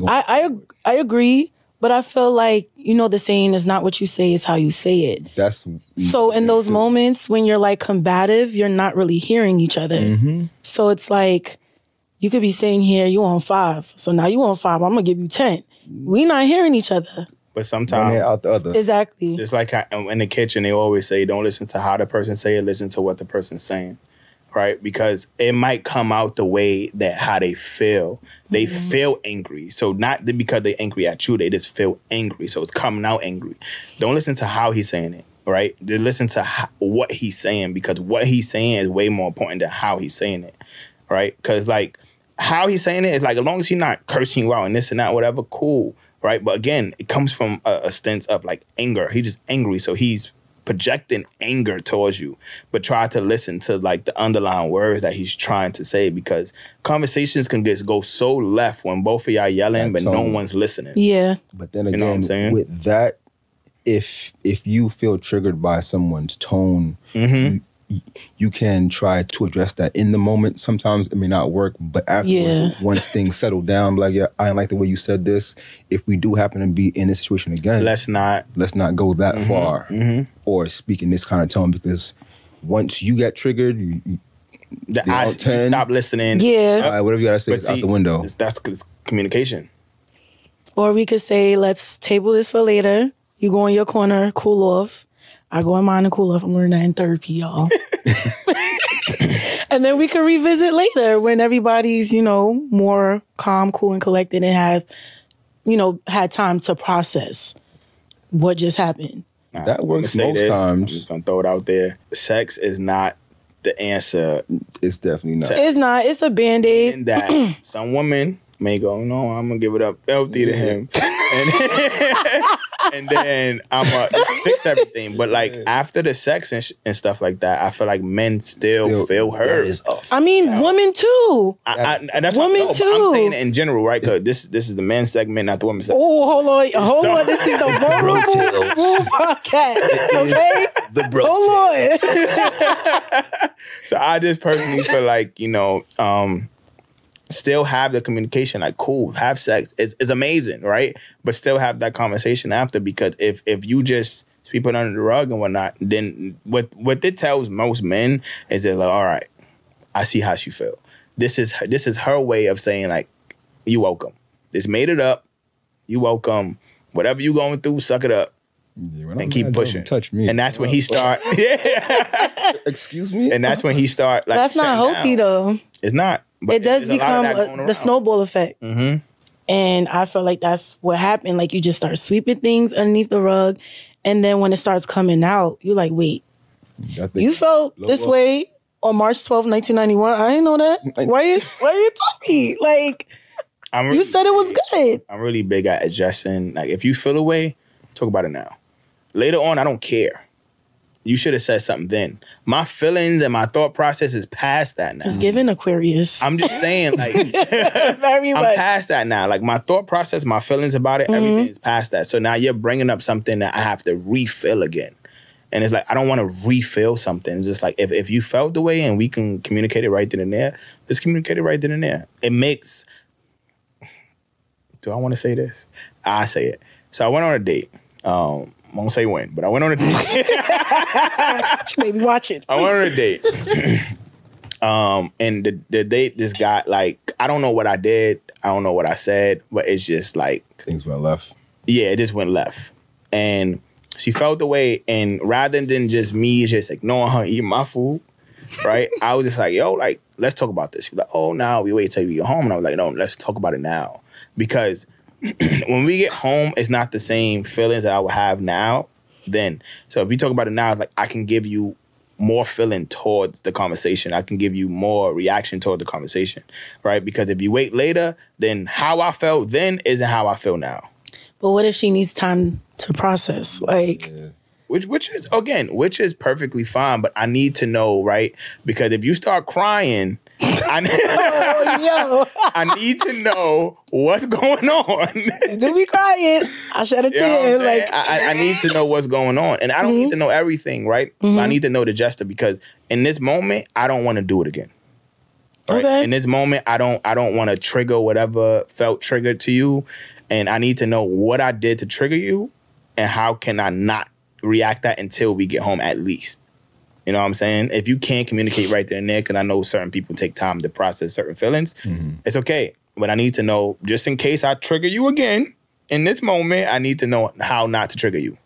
I, I I agree, but I feel like you know the saying is not what you say, is how you say it. that's So in those moments when you're like combative, you're not really hearing each other. Mm-hmm. So it's like you could be saying here you on five, so now you on five. I'm gonna give you ten. We not hearing each other But one sometimes ear out the other exactly. It's like how- in the kitchen, they always say, don't listen to how the person say it, listen to what the person's saying. Right? Because it might come out the way that how they feel. They mm-hmm. feel angry. So not that because they're angry at you, they just feel angry. So it's coming out angry. Don't listen to how he's saying it. Right? They listen to how, what he's saying because what he's saying is way more important than how he's saying it. Right? Because like how he's saying it is like as long as he's not cursing you out and this and that, whatever, cool. Right? But again, it comes from a, a stance of like anger. He's just angry. So he's projecting anger towards you, but try to listen to like the underlying words that he's trying to say because conversations can just go so left when both of y'all yelling, That but no one's listening. Yeah, but then You know what I'm again saying? with that if if you feel triggered by someone's tone Mm-hmm. you, you can try to address that in the moment sometimes it may not work but afterwards Yeah. once things settle down like yeah i didn't like the way you said this if we do happen to be in this situation again Let's not. let's not go that Mm-hmm. far or speak in this kind of tone because once you get triggered, you, you, The The eyes stop listening. yeah. all right, whatever you gotta say But is out the window. it's- That's 'cause communication. Or we could say, let's table this for later. You go in your corner, cool off. I go in mine and cool off. I'm learning that in therapy, y'all. and then we can revisit later when everybody's, you know, more calm, cool, and collected and have, you know, had time to process what just happened. Nah, That works gonna most this. I'm times. just gonna throw it out there. Sex is not the answer It's definitely not. It's not, it's a band aid. in that some women may go, no, I'm gonna give it up healthy to him. And and then I'm gonna fix everything. But like after the sex and, sh- and stuff like that, I feel like men still Still- feel hurt. is off. I mean, women too. I, I, and that's what- Women no, but too. I'm saying it in general, right? Because this this is the men's segment, not the women's segment. Oh, hold on, hold on. This is the vulnerable Rotatos. podcast. Okay, The bro. hold on. So I just personally feel like you know, um, still have the communication. Like, cool, have sex. It's, it's amazing, right? But still have that conversation after because if if you just sweep it under the rug and whatnot, then what what it tells most men is that like, all right, I see how she feel. This is her, this is her way of saying like, you welcome. This made it up. You welcome. Whatever you going through, suck it up Yeah, when I'm and keep mad, pushing. Touch me. And that's when he start. Yeah. Excuse me. And that's when he start like. That's not shutting healthy down. though. It's not. But it does become a- the snowball effect. Mhm. And I feel like that's what happened. Like you just start sweeping things underneath the rug. And then when it starts coming out, you're like, wait, you felt this up. way on March 12, 1991. I didn't know that. Why you why you tell me? Like I'm you really, said it was good. I'm really big at adjusting. Like, if you feel a way, talk about it now. Later on, I don't care. You should have said something then. My feelings and my thought process is past that now. It's given Aquarius. I'm just saying, like, Very I'm past that now. Like my thought process, my feelings about it, Mm-hmm. everything is past that. So now you're bringing up something that I have to refill again. And it's like I don't want to refill something. It's just like if, if you felt the way and we can communicate it right then and there, let's communicate it right then and there. It makes. Do I want to say this? I say it. So I went on a date. Um, I won't say when, but I went on a date. Maybe watch it. I went on a date. um, and the the date this guy like I don't know what I did. I don't know what I said, but it's just like Things went left. yeah, it just went left. And she felt the way, and rather than just me just ignoring her eating my food, right? I was just like, yo, like, let's talk about this. She was like, oh, now we wait till you get home. And I was like, no, let's talk about it now. Because when we get home, it's not the same feelings that I would have now then. So if we talk about it now, it's like I can give you more feeling towards the conversation. I can give you more reaction toward the conversation, right? Because if you wait later, then how I felt then isn't how I feel now. But what if she needs time to process? Like, Which which is again, which is perfectly fine, but I need to know, right? Because if you start crying, I, yo, oh, I need to know what's going on. do we crying? I shed a You know what I'm tear. saying? Like, I, I- need to know what's going on, and I don't need mm-hmm. to know everything, right? But I mm-hmm. need to know the gesture because in this moment, I don't want to do it again. Right? Okay. In this moment, I don't I don't want to trigger whatever felt triggered to you, and I need to know what I did to trigger you, and how can I not react that until we get home at least. You know what I'm saying? If you can't communicate right there and there, because I know certain people take time to process certain feelings, it's okay. But I need to know, just in case I trigger you again in this moment, I need to know how not to trigger you.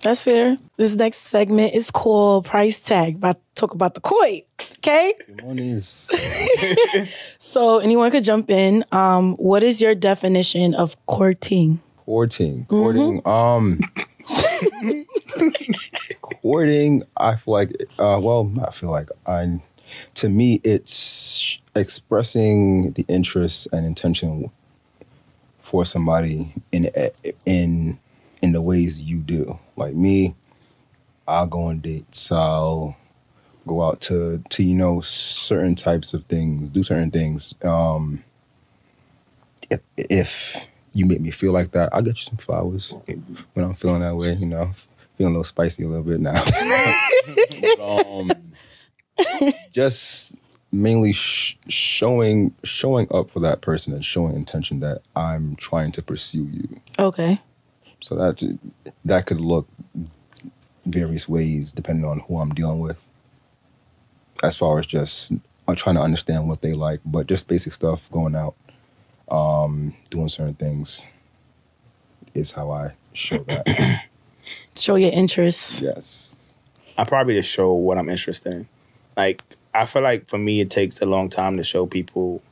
that's fair. This next segment is called Price Tag. About talk about the koi. Okay. One is So anyone could jump in. Um, what is your definition of courting? courting. Courting. Um. courting. I feel like. Uh. Well, I feel like I. To me, it's expressing the interest and intention for somebody in in in the ways you do. Like me, I'll go on dates. I'll go out to to you know certain types of things, do certain things. Um, if if you make me feel like that, I'll get you some flowers when I'm feeling that way. You know, feeling a little spicy a little bit now. But, um, just mainly sh- showing showing up for that person and showing intention that I'm trying to pursue you. Okay. So that that could look various ways depending on who I'm dealing with. As far as just I'm trying to understand what they like, but just basic stuff, going out, um, doing certain things, is how I show that. Show your interest. yes. I probably just show what I'm interested in. Like I feel like for me, it takes a long time to show people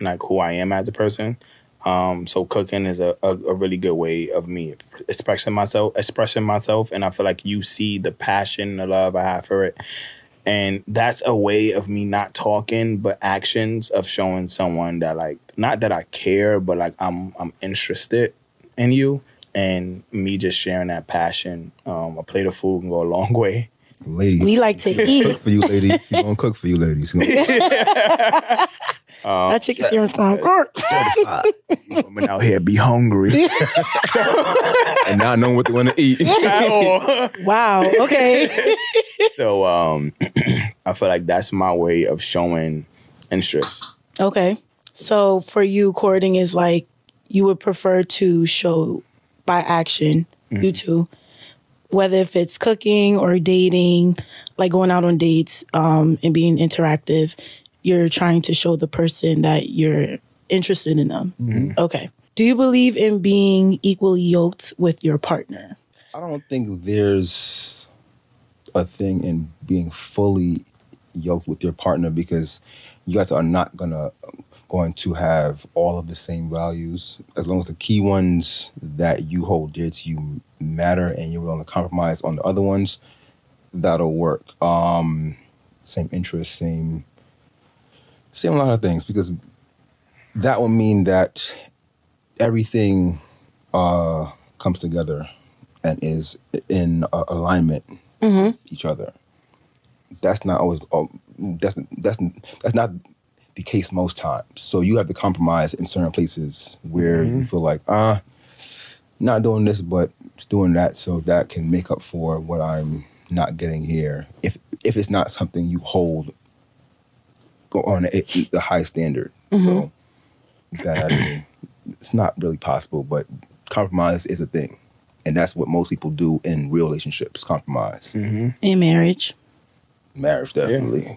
like who I am as a person. Um, so cooking is a, a, a really good way of me expressing myself, expressing myself, and I feel like you see the passion, the love I have for it, and that's a way of me not talking but actions of showing someone that like not that I care, but like I'm I'm interested in you, and me just sharing that passion. Um, a plate of food can go a long way. Ladies, We like to eat. cook for you, ladies. He gonna cook for you, ladies. He gonna- that chicken steering sound good. Women out here be hungry. and not knowing what they want to eat. Wow. Okay. so um, I feel like that's my way of showing interest. Okay. So for you, courting is like you would prefer to show by action, you two, whether if it's cooking or dating, like going out on dates um, and being interactive, you're trying to show the person that you're interested in them. Okay. Do you believe in being equally yoked with your partner? I don't think there's a thing in being fully yoked with your partner because you guys are not gonna going to have all of the same values as long as the key ones that you hold dear to you matter and you're willing to compromise on the other ones that'll work um same interests same same a lot of things because that will mean that everything uh comes together and is in uh, alignment with each other. That's not always. Oh, that's that's that's not the case most times. So you have to compromise in certain places where you mm-hmm. feel like, ah, not doing this, but doing that, so that can make up for what I'm not getting here. If if it's not something you hold on a, a high standard, mm-hmm. so that I mean, it's not really possible. But compromise is a thing and that's what most people do in real relationships compromise mm-hmm. In marriage? marriage definitely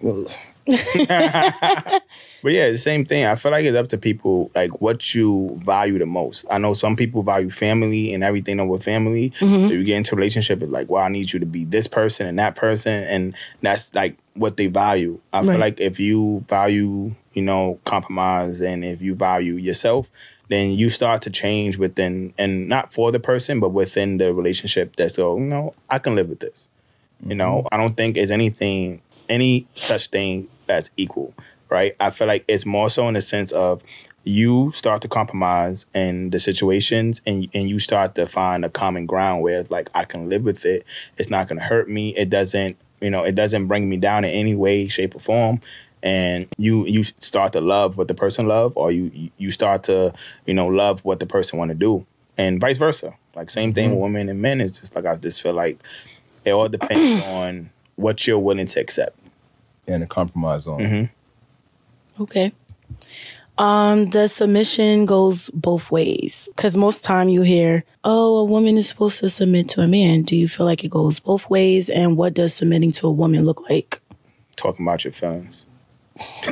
But yeah, the same thing. I feel like it's up to people like what you value the most. I know some people value family and everything over family. Mm-hmm. So you get into a relationship, it's like, well, I need you to be this person and that person, and that's like what they value. I feel like if you value, you know, compromise and if you value yourself, then you start to change within and not for the person, but within the relationship that's so, you know, I can live with this. You know, mm-hmm. I don't think there's anything, any such thing that's equal, right? I feel like it's more so in the sense of you start to compromise in the situations and and you start to find a common ground where like I can live with it. It's not going to hurt me. It doesn't, you know, it doesn't bring me down in any way, shape, or form. And you you start to love what the person love, or you you start to you know love what the person want to do, and vice versa. Like same thing mm-hmm. with women and men. It's just like I just feel like it all depends on what you're willing to accept. And a compromise on Mm-hmm. Okay. Um, does submission goes both ways? Because most time you hear, "Oh, a woman is supposed to submit to a man." Do you feel like it goes both ways? And what does submitting to a woman look like? Talking about your feelings.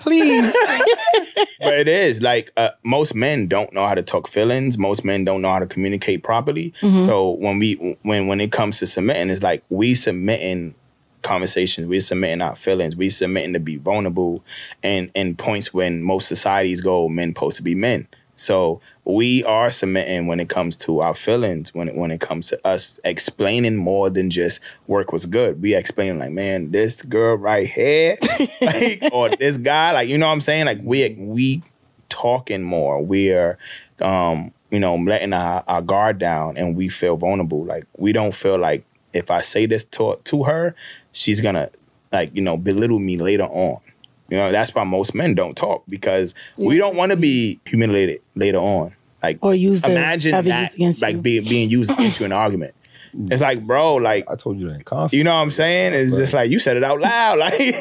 Please. but it is like uh, most men don't know how to talk feelings. Most men don't know how to communicate properly. So when we when when it comes to submitting, it's like we submitting conversations. We're submitting our feelings. We're submitting to be vulnerable, and in points when most societies go, men supposed to be men. So we are submitting when it comes to our feelings. When it when it comes to us explaining more than just work was good. We explaining like, man, this girl right here, like, or this guy, like you know what I'm saying. Like we we talking more. We're um, you know letting our, our guard down, and we feel vulnerable. Like we don't feel like if I say this to to her, she's gonna like you know belittle me later on. You know that's why most men don't talk because we don't want to be humiliated later on. Like Or use imagine have it that used like you. being being used into an argument. It's like, bro, like i told you that in confidence you know what I'm saying? It's just like you said it out loud. Like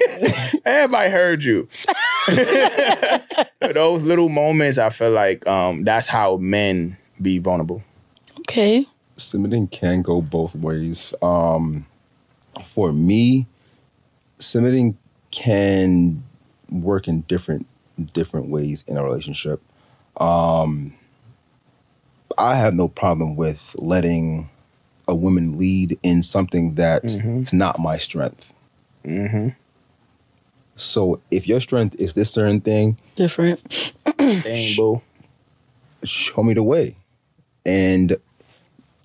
everybody heard you. Those little moments, I feel like um, that's how men be vulnerable. Okay. submitting can go both ways. Um, for me, submitting can work in different different ways in a relationship. Um, I have no problem with letting a woman lead in something that is not my strength. Mm-hmm. So if your strength is this certain thing, Different. Dang, boo. show me the way and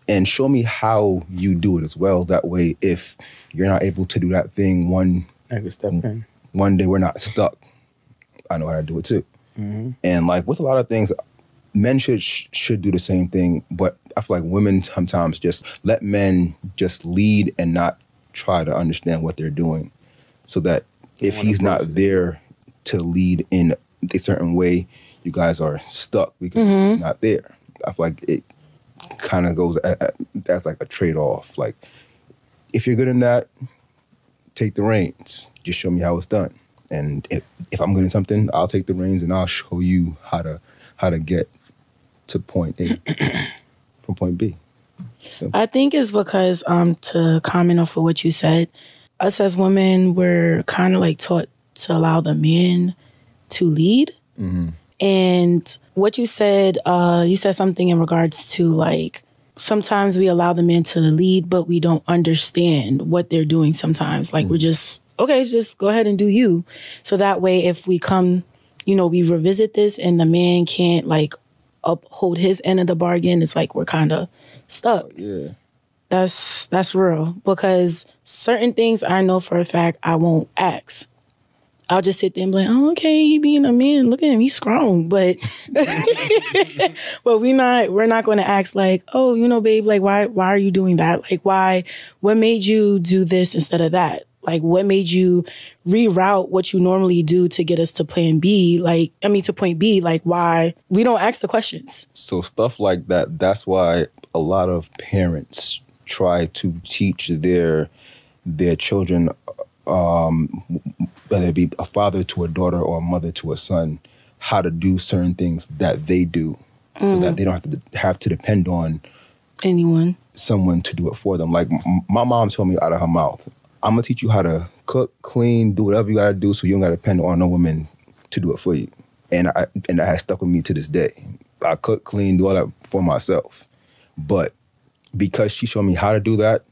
and show me how you do it as well. That way if you're not able to do that thing one I can step in. one day we're not stuck. I know how to do it too. Mm-hmm. And like with a lot of things men should should do the same thing, but I feel like women sometimes just let men just lead and not try to understand what they're doing, so that if he's not there to lead in a certain way, you guys are stuck because mm-hmm. he's not there. I feel like it kind of goes as like a trade off. Like if you're good in that, take the reins. Just show me how it's done. And if, if I'm good at something, I'll take the reins and I'll show you how to how to get to point A from point B. I think it's because um to comment off of what you said, us as women we're kind of like taught to allow the men to lead. And what you said, uh, you said something in regards to like sometimes we allow the man to lead, but we don't understand what they're doing sometimes. Like we're just, okay, just go ahead and do you. So that way, if we come, you know, we revisit this and the man can't like uphold his end of the bargain, it's like we're kind of stuck. Yeah. That's that's real because certain things I know for a fact I won't ask. I'll just sit there and be like, oh, okay, he being a man. Look at him, he's strong. But but we not we're not going to ask like, oh, you know, babe, like why why are you doing that? Like why what made you do this instead of that? Like what made you reroute what you normally do to get us to plan B? Like I mean to point B, like why we don't ask the questions. So stuff like that. That's why a lot of parents try to teach their their children, um, whether it be a father to a daughter or a mother to a son, how to do certain things that they do, so that they don't have to have to depend on Anyone. someone to do it for them. Like m- my mom told me out of her mouth, "I'm gonna teach you how to cook, clean, do whatever you gotta do, so you don't gotta depend on no woman to do it for you." And I and that has stuck with me to this day. I cook, clean, do all that for myself, but because she showed me how to do that,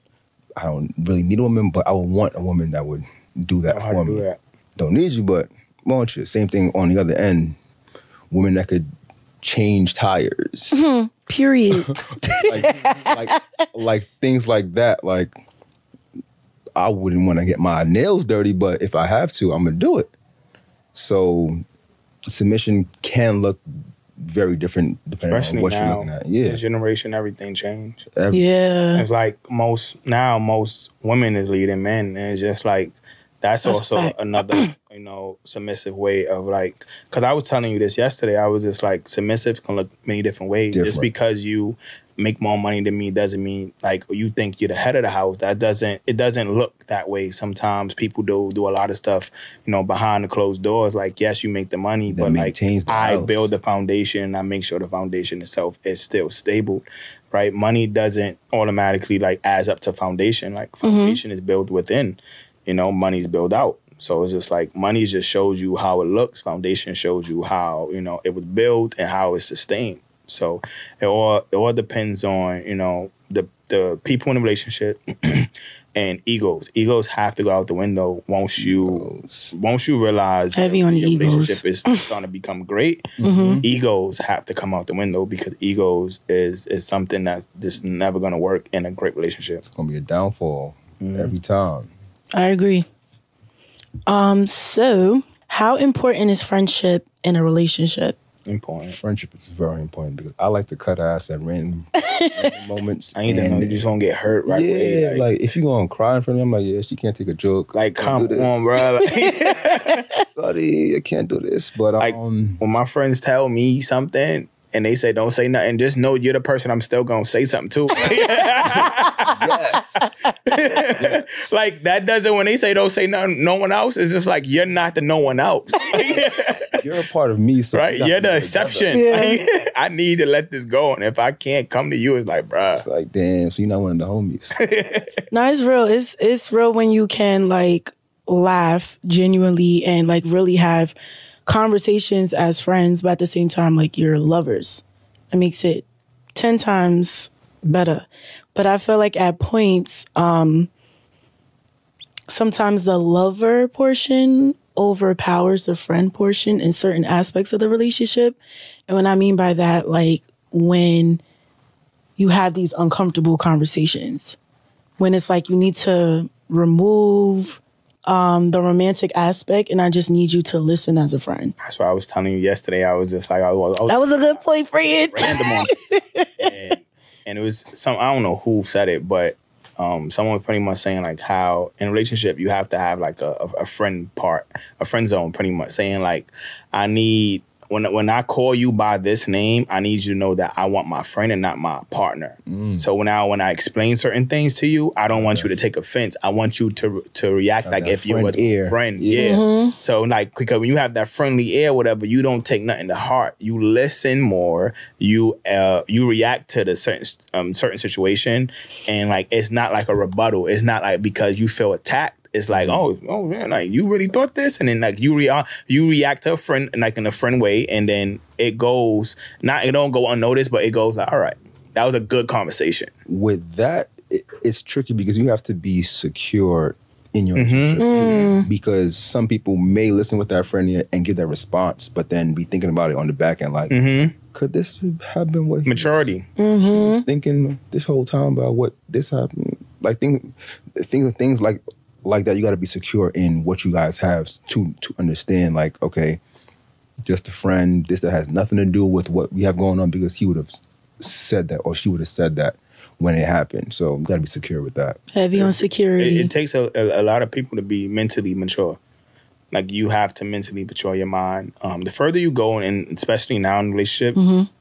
I don't really need a woman, but I would want a woman that would do that Know how for to me. do that. Don't need you, but want you. Same thing on the other end. Women that could change tires hmm, Period. like, like like things like that. Like I wouldn't want to get my nails dirty, but if I have to, I'm gonna do it. So submission can look very different depending Especially on what now, you're looking at. Yeah, this generation, everything changed. Every- yeah. It's like most now, most women is leading men, and it's just like that's, That's also fact. another you know submissive way of like. Because I was telling you this yesterday, I was just like submissive can look many different ways. Just because you make more money than me doesn't mean like you think you're the head of the house. That doesn't it doesn't look that way. Sometimes people do do a lot of stuff, you know, behind the closed doors. Like yes, you make the money, That but like the I house. build the foundation and I make sure the foundation itself is still stable. Right? Money doesn't automatically like adds up to foundation. Like mm-hmm. foundation is built within. You know, money's built out. So it's just like money just shows you how it looks. Foundation shows you how, you know, it was built and how it's sustained. So it all it all depends on, you know, the the people in the relationship and egos. Egos have to go out the window once you once you realize Heavy that on the your egos. relationship is going to become great. Mm-hmm. Egos have to come out the window because egos is is something that's just never going to work in a great relationship. it's gonna be a downfall every time. I agree. Um, so how important is friendship in a relationship? Important. Friendship is very important because I like to cut ass at random, random moments. I ain't know you just gonna get hurt right yeah, away. like, Like, if you gonna cry in front of me, I'm like, yeah, she can't take a joke. like come on, bro. Like, Sorry, I can't do this. But Like- um, when my friends tell me something and they say don't say nothing, just know you're the person I'm still gonna say something to. like that doesn't when they say don't say nothing, no one else. It's just like you're not the no one else, you're a part of me, so right? You're the exception. together. Like, I need to let this go, and if I can't come to you, it's like, bruh. It's like, damn, so you're not one of the homies. No, it's real. It's it's real when you can like laugh genuinely and like really have conversations as friends, but at the same time, like you're lovers. It makes it ten times better. But I feel like at points, um, sometimes the lover portion overpowers the friend portion in certain aspects of the relationship. And what I mean by that, like when you have these uncomfortable conversations when it's like you need to remove um, the romantic aspect, and I just need you to listen as a friend. That's why I was telling you yesterday. I was just like, I was, I was That was a good point, friend. random and, and it was some I don't know who said it, but um, someone was pretty much saying like how in a relationship you have to have like a, a, a friend part, a friend zone, pretty much saying like I need when when I call you by this name, I need you to know that I want my friend and not my partner. So when I when I explain certain things to you, I don't want you to take offense. I want you to to react like that if you friend was my friend. Yeah. So like because when you have that friendly air, whatever, you don't take nothing to heart. You listen more. You uh you react to the certain um certain situation, and like it's not like a rebuttal. It's not like because you feel attacked. It's like oh oh man, like you really thought this, and then like you re- you react to a friend like in a friend way, and then it goes not it don't go unnoticed, but it goes like all right, that was a good conversation. with that, it, it's tricky because you have to be secure in your mm-hmm. relationship mm. because some people may listen with that friend and give that response, but then be thinking about it on the back end, like, mm-hmm. could this have been what he Maturity. was thinking this whole time about what this happened? Like things, things, things like like that. You got to be secure in what you guys have to to understand. Like, okay, just a friend. This that has nothing to do with what we have going on because he would have said that or she would have said that when it happened. So we got to be secure with that. Heavy on It, security. it takes a, a, a lot of people to be mentally mature. Like you have to mentally mature your mind. Um, the further you go, and especially now in relationship,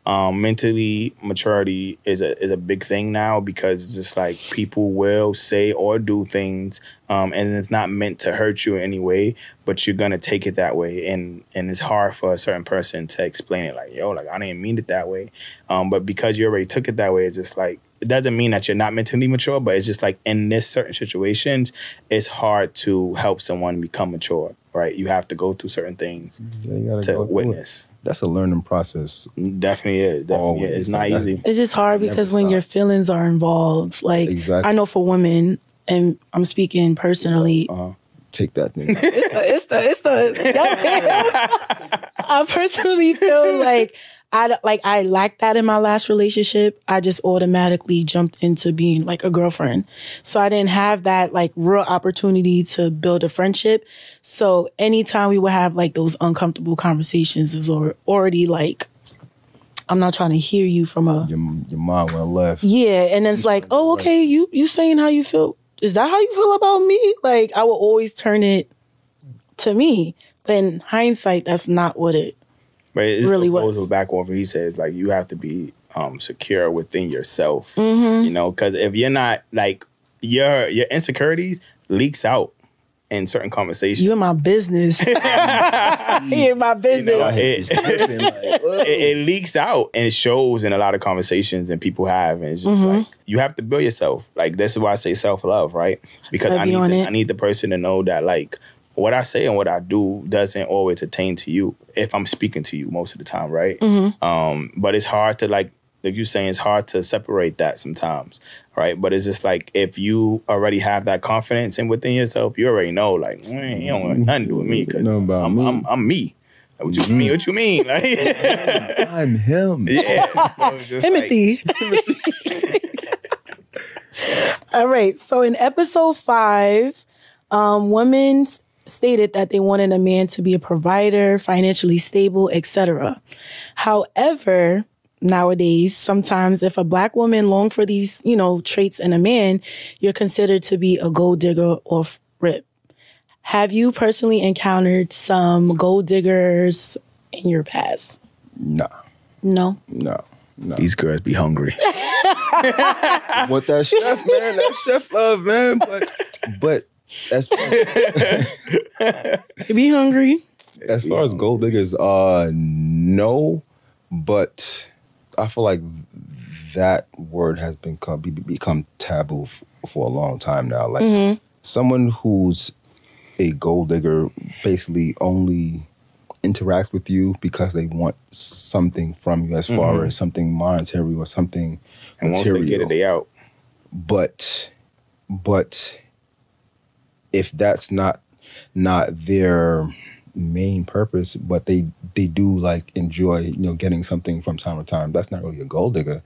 um, mentally maturity is a is a big thing now because it's just like people will say or do things, um, and it's not meant to hurt you in any way, but you're gonna take it that way, and and it's hard for a certain person to explain it. Like yo, like I didn't mean it that way, um, but because you already took it that way, it's just like it doesn't mean that you're not mentally mature, but it's just like in this certain situations, it's hard to help someone become mature, right? You have to go through certain things Yeah, you gotta go witness. That's a learning process. Definitely is. Definitely Always. is. It's not That's- easy. It's just hard because when your feelings are involved, like Exactly. I know for women, and I'm speaking personally, Uh-huh. Take that thing. it's the it's the it's the I personally feel like I like I lacked that in my last relationship. I just automatically jumped into being like a girlfriend. So I didn't have that like real opportunity to build a friendship. So anytime we would have like those uncomfortable conversations, it was already like I'm not trying to hear you from a your, your mind went left. yeah, and then it's like, oh, okay, you you saying how you feel? Is that how you feel about me? Like I will always turn it to me, but in hindsight, that's not what it. But it really goes was. back on what he says. Like you have to be um, secure within yourself. Mm-hmm. You know, because if you're not like your your insecurities leaks out in certain conversations. You in my business. you in my business. know, it- like, it, it leaks out and it shows in a lot of conversations and people have and it's just Mm-hmm. like you have to build yourself like this is why i say self-love right because i need, the. I need the person to know that like what i say and what i do doesn't always attain to you if i'm speaking to you most of the time right Mm-hmm. um but it's hard to like like you saying it's hard to separate that sometimes right but it's just like if you already have that confidence in within yourself you already know like "Man, you don't want nothing to do with me because Know about I'm, me. I'm, I'm me what you mean what you mean like I'm him. yeah. So it's just like- Timothy. All right. So in episode five, um, women s- stated that they wanted a man to be a provider, financially stable, etc. However, nowadays, sometimes if a black woman long for these, you know, traits in a man, you're considered to be a gold digger or rip. Have you personally encountered some gold diggers in your past? Nah, No. no, no. These girls be hungry. What that chef, man? That chef love, man. But, but as You be hungry. as far as gold diggers, uh, no. But I feel like that word has been become, become taboo f- for a long time now. Like someone who's a gold digger basically only interacts with you because they want something from you as far as something monetary or something And once they get it, they out. but but if that's not not their main purpose but they they do like enjoy you know getting something from time to time that's not really a gold digger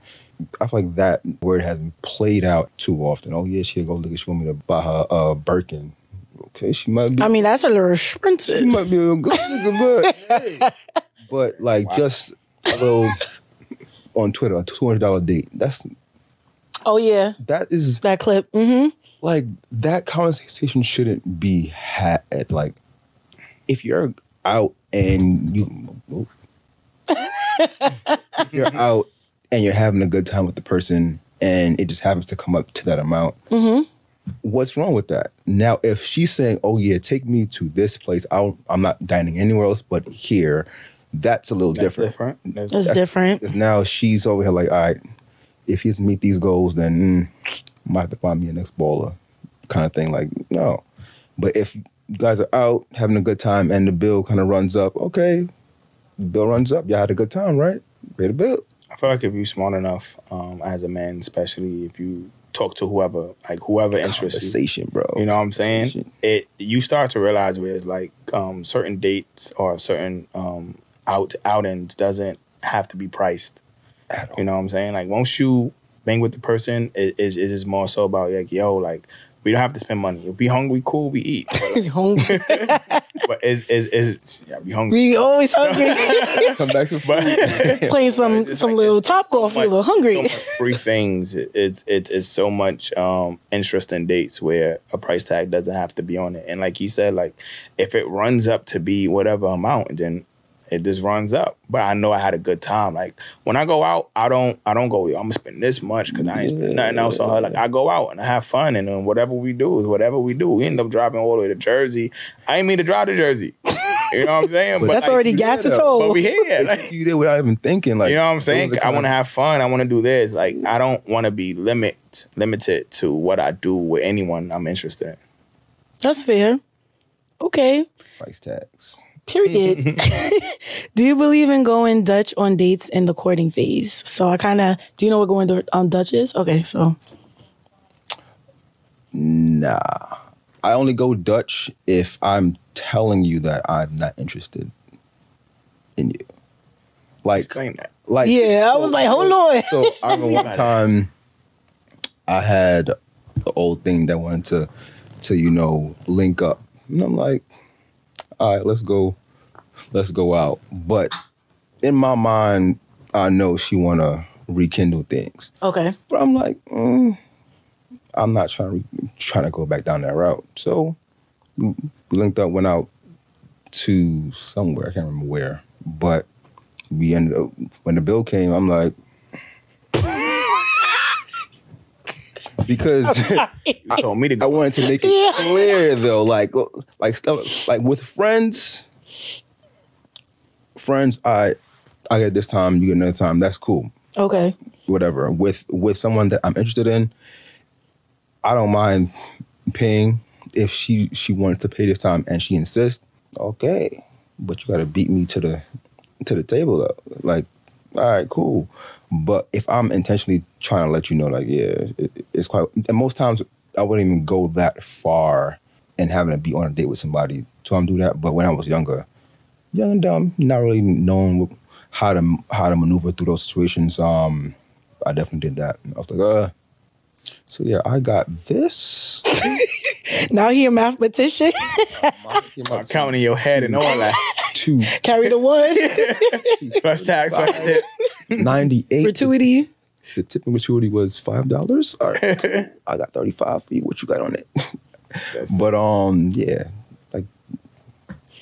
i feel like that word has been played out too often oh yeah she a gold digger she want me to buy her a birkin okay, she might be. I mean, that's a little expensive. she might be a good nigga, but hey. but like just a little on Twitter, a two hundred dollar date. That's Oh yeah, that is that clip. Mm-hmm. Like that conversation shouldn't be had. Like if you're out and you, you're out and you're having a good time with the person and it just happens to come up to that amount. Mm-hmm. What's wrong with that? Now, if she's saying, "Oh yeah, take me to this place," I'll, I'm not dining anywhere else but here. That's a little That's different. different. That's- It's different. Now she's over here like, all right, if he doesn't meet these goals, then mm, might have to find me a next baller, kind of thing. Like, no. But if you guys are out having a good time and the bill kind of runs up, okay, bill runs up. Y'all had a good time, right? Pay the bill. I feel like if you're smart enough, um, as a man, especially if you talk to whoever, like whoever interests you, Conversation, bro. you know what I'm saying? It you start to realize where it's like um, certain dates or certain um, out outings doesn't have to be priced. At all. You know what I'm saying? Like once you bang with the person, is it is it is more so about like yo, like we don't have to spend money. If we hungry, cool, we eat. But, like, hungry. but is is is yeah, we hungry. we always hungry. Come back to But Playing some some like, little it's- top it's so golf, you a much- little hungry. so much free things. It- It's it's it's so much um interesting dates where a price tag doesn't have to be on it. And like he said, like if it runs up to be whatever amount, then it just runs up. But I know I had a good time. Like when I go out, I don't I don't go. I'm gonna spend this much because I ain't spend nothing else on her. Like I go out and I have fun, and then whatever we do is whatever we do. We end up driving all the way to Jersey. I ain't mean to drive to Jersey. You know what I'm saying? But That's like, already gas did to that. toll. But we here. Like, you did without even thinking. Like you know what I'm saying? I want to kind have fun. I want to do this. Like I don't want to be limit limited to what I do with anyone I'm interested in. That's fair. Okay. price tags. Period. do you believe in going Dutch on dates in the courting phase? So I kind of do you know what going on Dutch is? Okay, so Nah. I only go Dutch if I'm telling you that I'm not interested in you. Like, like yeah, I was like, hold on. So I remember one time I had the old thing that wanted to to, you know, link up. And I'm like, all right, let's go, let's go out. But in my mind, I know she wanna rekindle things. Okay. But I'm like, mm, I'm not trying to trying to go back down that route. So we we linked up, went out to somewhere. I can't remember where, but we ended up when the bill came. I'm like, because You told me to I wanted to make it Yeah. clear though, like like stuff like with friends, friends. I I get this time, you get another time. That's cool Okay. whatever with with someone that I'm interested in, I don't mind paying if she she wanted to pay this time and she insists. Okay, but you got to beat me to the to the table though. Like, all right, cool. But if I'm intentionally trying to let you know, like, yeah, it, it's quite. And most times I wouldn't even go that far and having to be on a date with somebody to um, do that. But when I was younger, young and dumb, not really knowing how to how to maneuver through those situations. Um, I definitely did that. I was like, uh. So yeah, I got this. Now he a mathematician. I'm counting your head and all that. Two Carry the one. Plus tax, plus tip. ninety eight. Gratuity. The tipping gratuity was five dollars. All right, cool. I got thirty five for you. What you got on it? That's- but um, yeah, like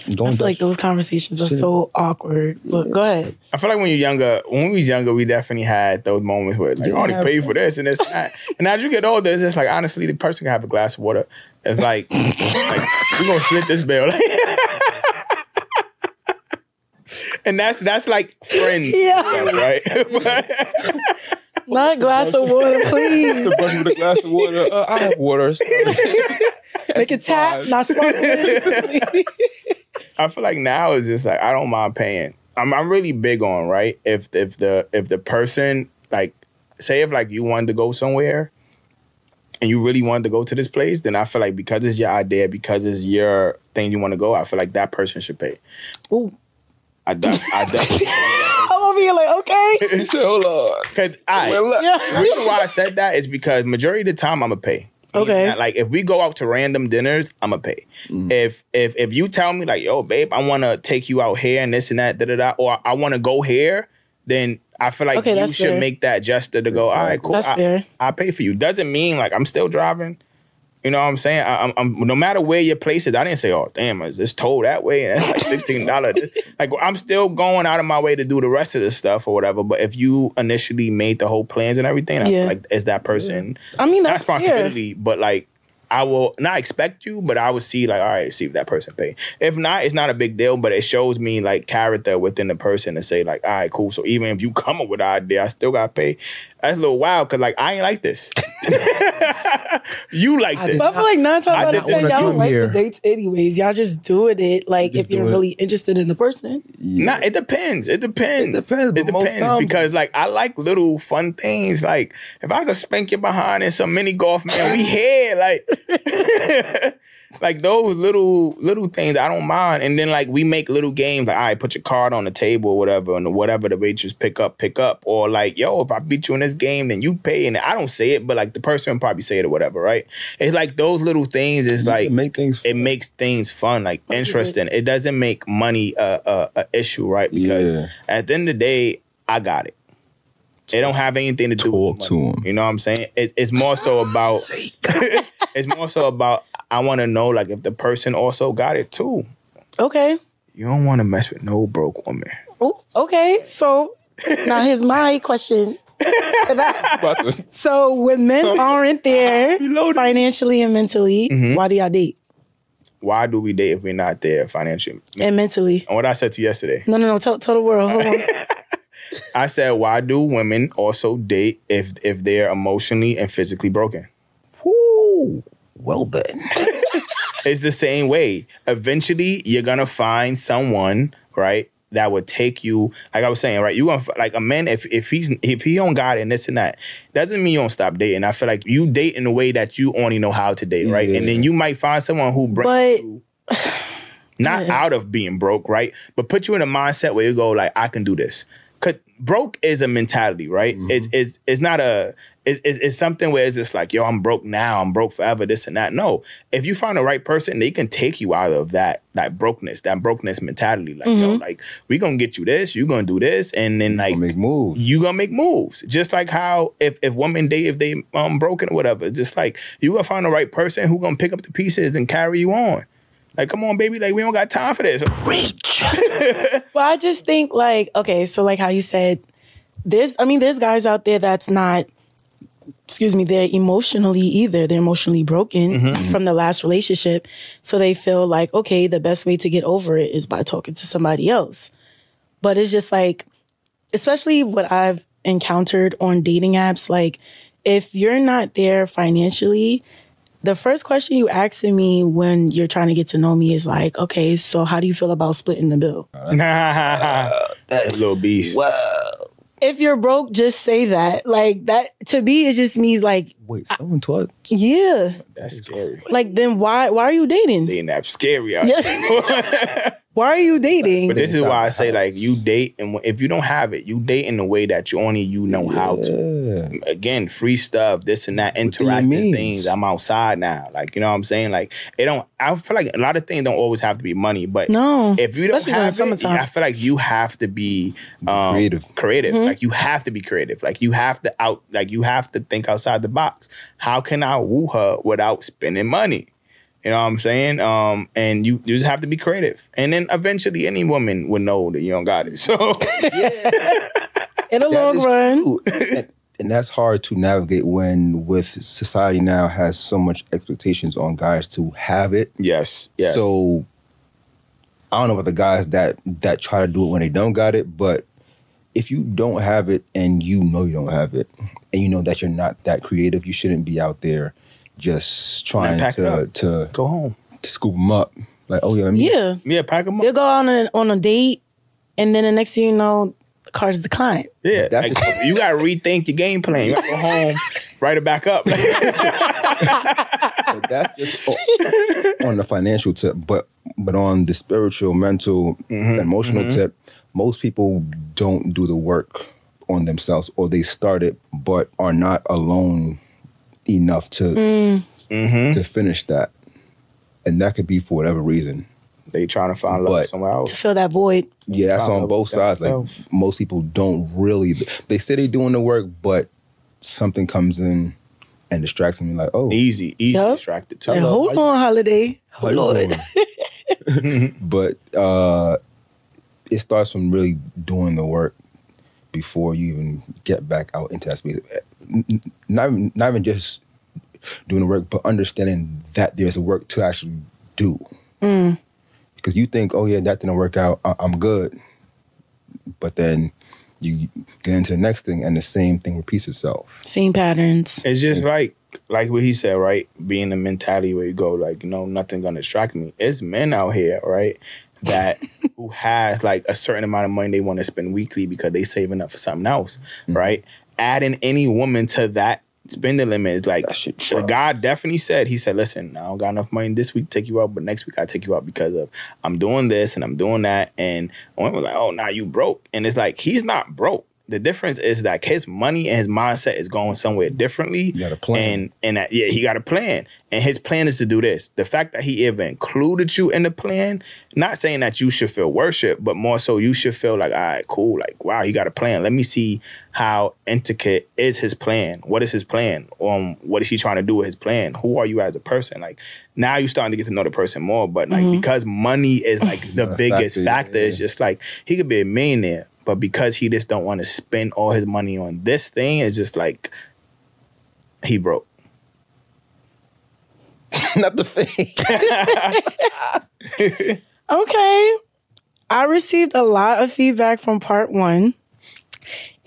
I going feel like those conversations are so awkward. Look, go ahead. I feel like when you're younger, when we was younger, we definitely had those moments where it's like, Yeah. I already paid for this and this and that. And as you get older, it's just like, honestly, the person can have a glass of water. It's like, like we're gonna split this bill. and that's that's like friends, Yeah. right? But- Not a glass of water, please. the brush with a glass of water. Uh, I have water. Make it tap, not sparkling. I feel like now is just like I don't mind paying. I'm I'm really big on right. If if the if the person like say if like you wanted to go somewhere and you really wanted to go to this place, then I feel like because it's your idea, because it's your thing you want to go, I feel like that person should pay. Ooh. I de- I definitely I'm over here like, okay. He said, "Hold on." because I Well. Yeah. reason why I said that is because majority of the time I'm gonna pay. Okay. Not- Like if we go out to random dinners, I'ma pay. Mm. If if if you tell me like, yo, babe, I wanna take you out here and this and that, da da da, or I wanna go here, then I feel like Okay, you should fair. make that gesture to go, all right, cool. That's I, fair. I pay for you. Doesn't mean like I'm still driving. You know what I'm saying? I, I'm, I'm no matter where your place is. I didn't say, oh damn, it's it's told that way. and That's like sixteen dollars. like I'm still going out of my way to do the rest of the stuff or whatever. But if you initially made the whole plans and everything, Yeah. feel like is that person I mean, not that's fair. responsibility, but like I will not expect you, but I will see like, all right, see if that person pay. If not, it's not a big deal, but it shows me like character within the person to say like, all right, cool. So even if you come up with an idea, I still gotta pay. That's a little wild because like I ain't like this. you like this. But I feel like nine times I out did of this ten, with y'all don't like here. the dates anyways. Y'all just doing it like Just if you're it. really interested in the person. Nah, it depends. It depends. It depends, It most depends times- because like I like little fun things. Like if I could spank you behind in some mini golf, man, we here. Like, like those little little things I don't mind. And then like we make little games. Like, all right, put your card on the table or whatever, and whatever the waitress pick up, pick up. Or like, yo, if I beat you in this game, then you pay. And I don't say it, but like the person probably say it or whatever, right? It's like those little things is like make things. it makes things fun, like interesting. It doesn't make money a, a, a issue, right? Because Yeah. at the end of the day, I got it. It don't have anything to do Talk with to money. 'em. You know what I'm saying? It, it's more so about. it's more so about. I want to know like if the person also got it too. Okay. You don't want to mess with no broke woman. Ooh, okay. So now here's my question. So when men aren't there financially and mentally, Mm-hmm. why do y'all date? Why do we date if we're not there financially? And mentally. And what I said to you yesterday, No, no, no. Tell, tell the world. Hold on. I said, why do women also date if if they're emotionally and physically broken? Woo. Well then. it's the same way. Eventually, you're gonna find someone, right, that would take you. Like I was saying, right, you gonna like a man. If if he's if he don't got it and this and that, doesn't mean you don't stop dating. I feel like you date in a way that you only know how to date, right, and then you might find someone who brings But- you. Not out of being broke, right? But put you in a mindset where you go like, I can do this. Cause broke is a mentality, right? It's, it's it's not a it's, it's, it's something where it's just like, yo, I'm broke now, I'm broke forever, this and that. No, if you find the right person, they can take you out of that that brokenness, that brokenness mentality. Like, yo, like we gonna get you this, you gonna do this, and then like make moves. you gonna make moves. Just like how if if women date if they um broken or whatever, just like you gonna find the right person who gonna pick up the pieces and carry you on. Like, come on, baby, like we don't got time for this. Well, I just think like, okay, so like how you said, there's I mean, there's guys out there that's not excuse me, they're emotionally either. They're emotionally broken mm-hmm. Mm-hmm. from the last relationship. So they feel like, okay, the best way to get over it is by talking to somebody else. But it's just like, especially what I've encountered on dating apps, like if you're not there financially, the first question you ask me when you're trying to get to know me is like, okay, so how do you feel about splitting the bill? That little beast. If you're broke, just say that. Like that to me, it just means like, Wait, someone taught. yeah. That's scary. Like then why why are you dating? Dating that scary out. Why are you dating? But this is why I say like you date, and if you don't have it, you date in the way that you only you know how to. Again, free stuff, this and that, your interactive things. I'm outside now, like you know what I'm saying. Like it don't. I feel like a lot of things don't always have to be money, but No, if you don't especially have it, summertime. I feel like you have to be um, Creative. Creative, Mm-hmm. like you have to be creative. Like you have to out. Like you have to think outside the box. How can I woo her without spending money? You know what I'm saying? Um, and you, you just have to be creative. And then eventually any woman would know that you don't got it. So In the That long run, and, and that's hard to navigate when with society now has so much expectations on guys to have it. yes, yes. So I don't know about the guys that that try to do it when they don't got it, but if you don't have it and you know you don't have it, and you know that you're not that creative, you shouldn't be out there just trying pack it to up. to, go home. to scoop them up. Like, oh yeah, let me, yeah, Yeah, pack them up. they'll go on a, on a date, and then the next thing you know, the car's declined. Yeah, That's like, just- you gotta rethink your game plan. You gotta go home, write it back up. But that's just o- on the financial tip, but but on the spiritual, mental, Mm-hmm, emotional tip, most people don't do the work on themselves, or they start it but are not alone enough to Mm-hmm. to finish that, and that could be for whatever reason. They trying to find love But- somewhere else To fill that void. Yeah, that's on both sides. Like themselves. most people don't really. They say they're doing the work, but something comes in and distracts them. Like, oh, Easy, easy Yup. distracted too. And hold on, holiday. how you Lord. but uh, it starts from really doing the work before you even get back out into that space. N- n- Not even, not even just doing the work, but understanding that there's a work to actually do. Mm. Because you think, oh yeah, that didn't work out. I- I'm good. But then you get into the next thing, and the same thing repeats itself. Same patterns. It's just like like what he said, right? Being the mentality where you go, like, you know, nothing gonna distract me. It's men out here, right? That who has like a certain amount of money they want to spend weekly because they saving up for something else, mm. right? Adding any woman to that spending limit is like shit the. God definitely said, he said, listen, I don't got enough money this week to take you out, but next week I take you out because of I'm doing this and I'm doing that. And women was like, oh, now you broke. And it's like, he's not broke. The difference is that his money and his mindset is going somewhere differently. You got a plan. And and that, yeah, he got a plan. And his plan is to do this. The fact that he even included you in the plan, not saying that you should feel worship, but more so you should feel like, all right, cool. Like, wow, he got a plan. Let me see how intricate is his plan. What is his plan? Um, what is he trying to do with his plan? Who are you as a person? Like now you're starting to get to know the person more. But like because money is like the biggest factor, factor, yeah. it's just like he could be a millionaire, but because he just don't want to spend all his money on this thing, it's just like he broke. not the fake. Okay. I received a lot of feedback from part one.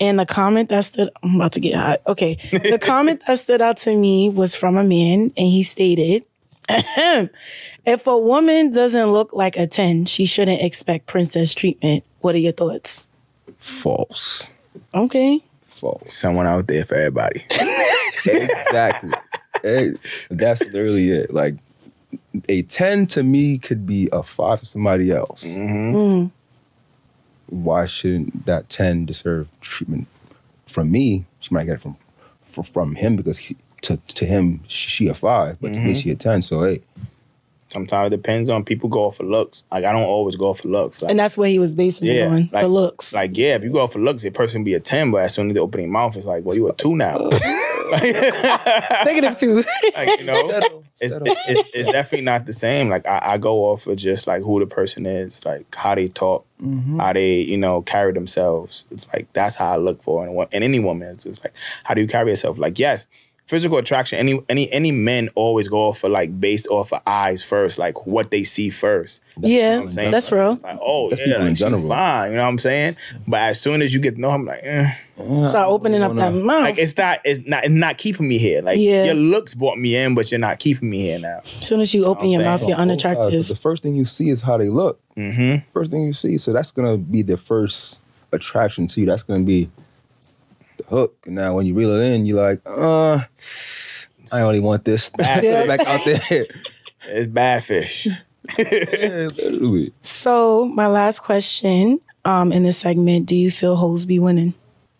And the comment that stood I'm about to get hot. Okay. The comment that stood out to me was from a man, and he stated, if a woman doesn't look like a 10, she shouldn't expect princess treatment. What are your thoughts? False. Okay. False. Someone out there for everybody. exactly. That's literally it. Like a 10 to me could be a 5 to somebody else. Mm. Why shouldn't that 10 deserve treatment from me? She might get it from fr- from him because he, to to him she a 5, but to me she a 10. So hey, Sometimes it depends on people go off for looks. Like I don't always go off for looks. Like, And that's what he was basing it yeah, on like, the looks. Like yeah, if you go off for looks, a person be a ten, but as soon as they open their mouth, it's like, well, you a two now. Negative two. like you know, Settle, it's, settle. it's, it's definitely not the same. Like I, I go off of just like who the person is, like how they talk, Mm-hmm. how they you know carry themselves. It's like that's how I look for in, a in any woman. It's just like how do you carry yourself? Like yes, physical attraction. Any any any men always go off for like based off of eyes first, like what they see first. yeah, I'm saying? that's real. Like oh That's yeah, like, she's fine. You know what I'm saying? But as soon as you get to know him, like. Eh. Start opening up that mouth. Like it's not, it's not, it's not keeping me here. Like Yeah. your looks brought me in, but you're not keeping me here now. as soon as you open your Okay. mouth, you're On both sides, unattractive. The first thing you see is how they look. Mm-hmm. First thing you see. So that's gonna be the first attraction to you. That's gonna be the hook. And now when you reel it in, you're like, uh, I don't want this back, Yeah. back out there. It's bad fish. Yeah, literally. So my last question um, in this segment: Do you feel hoes be winning?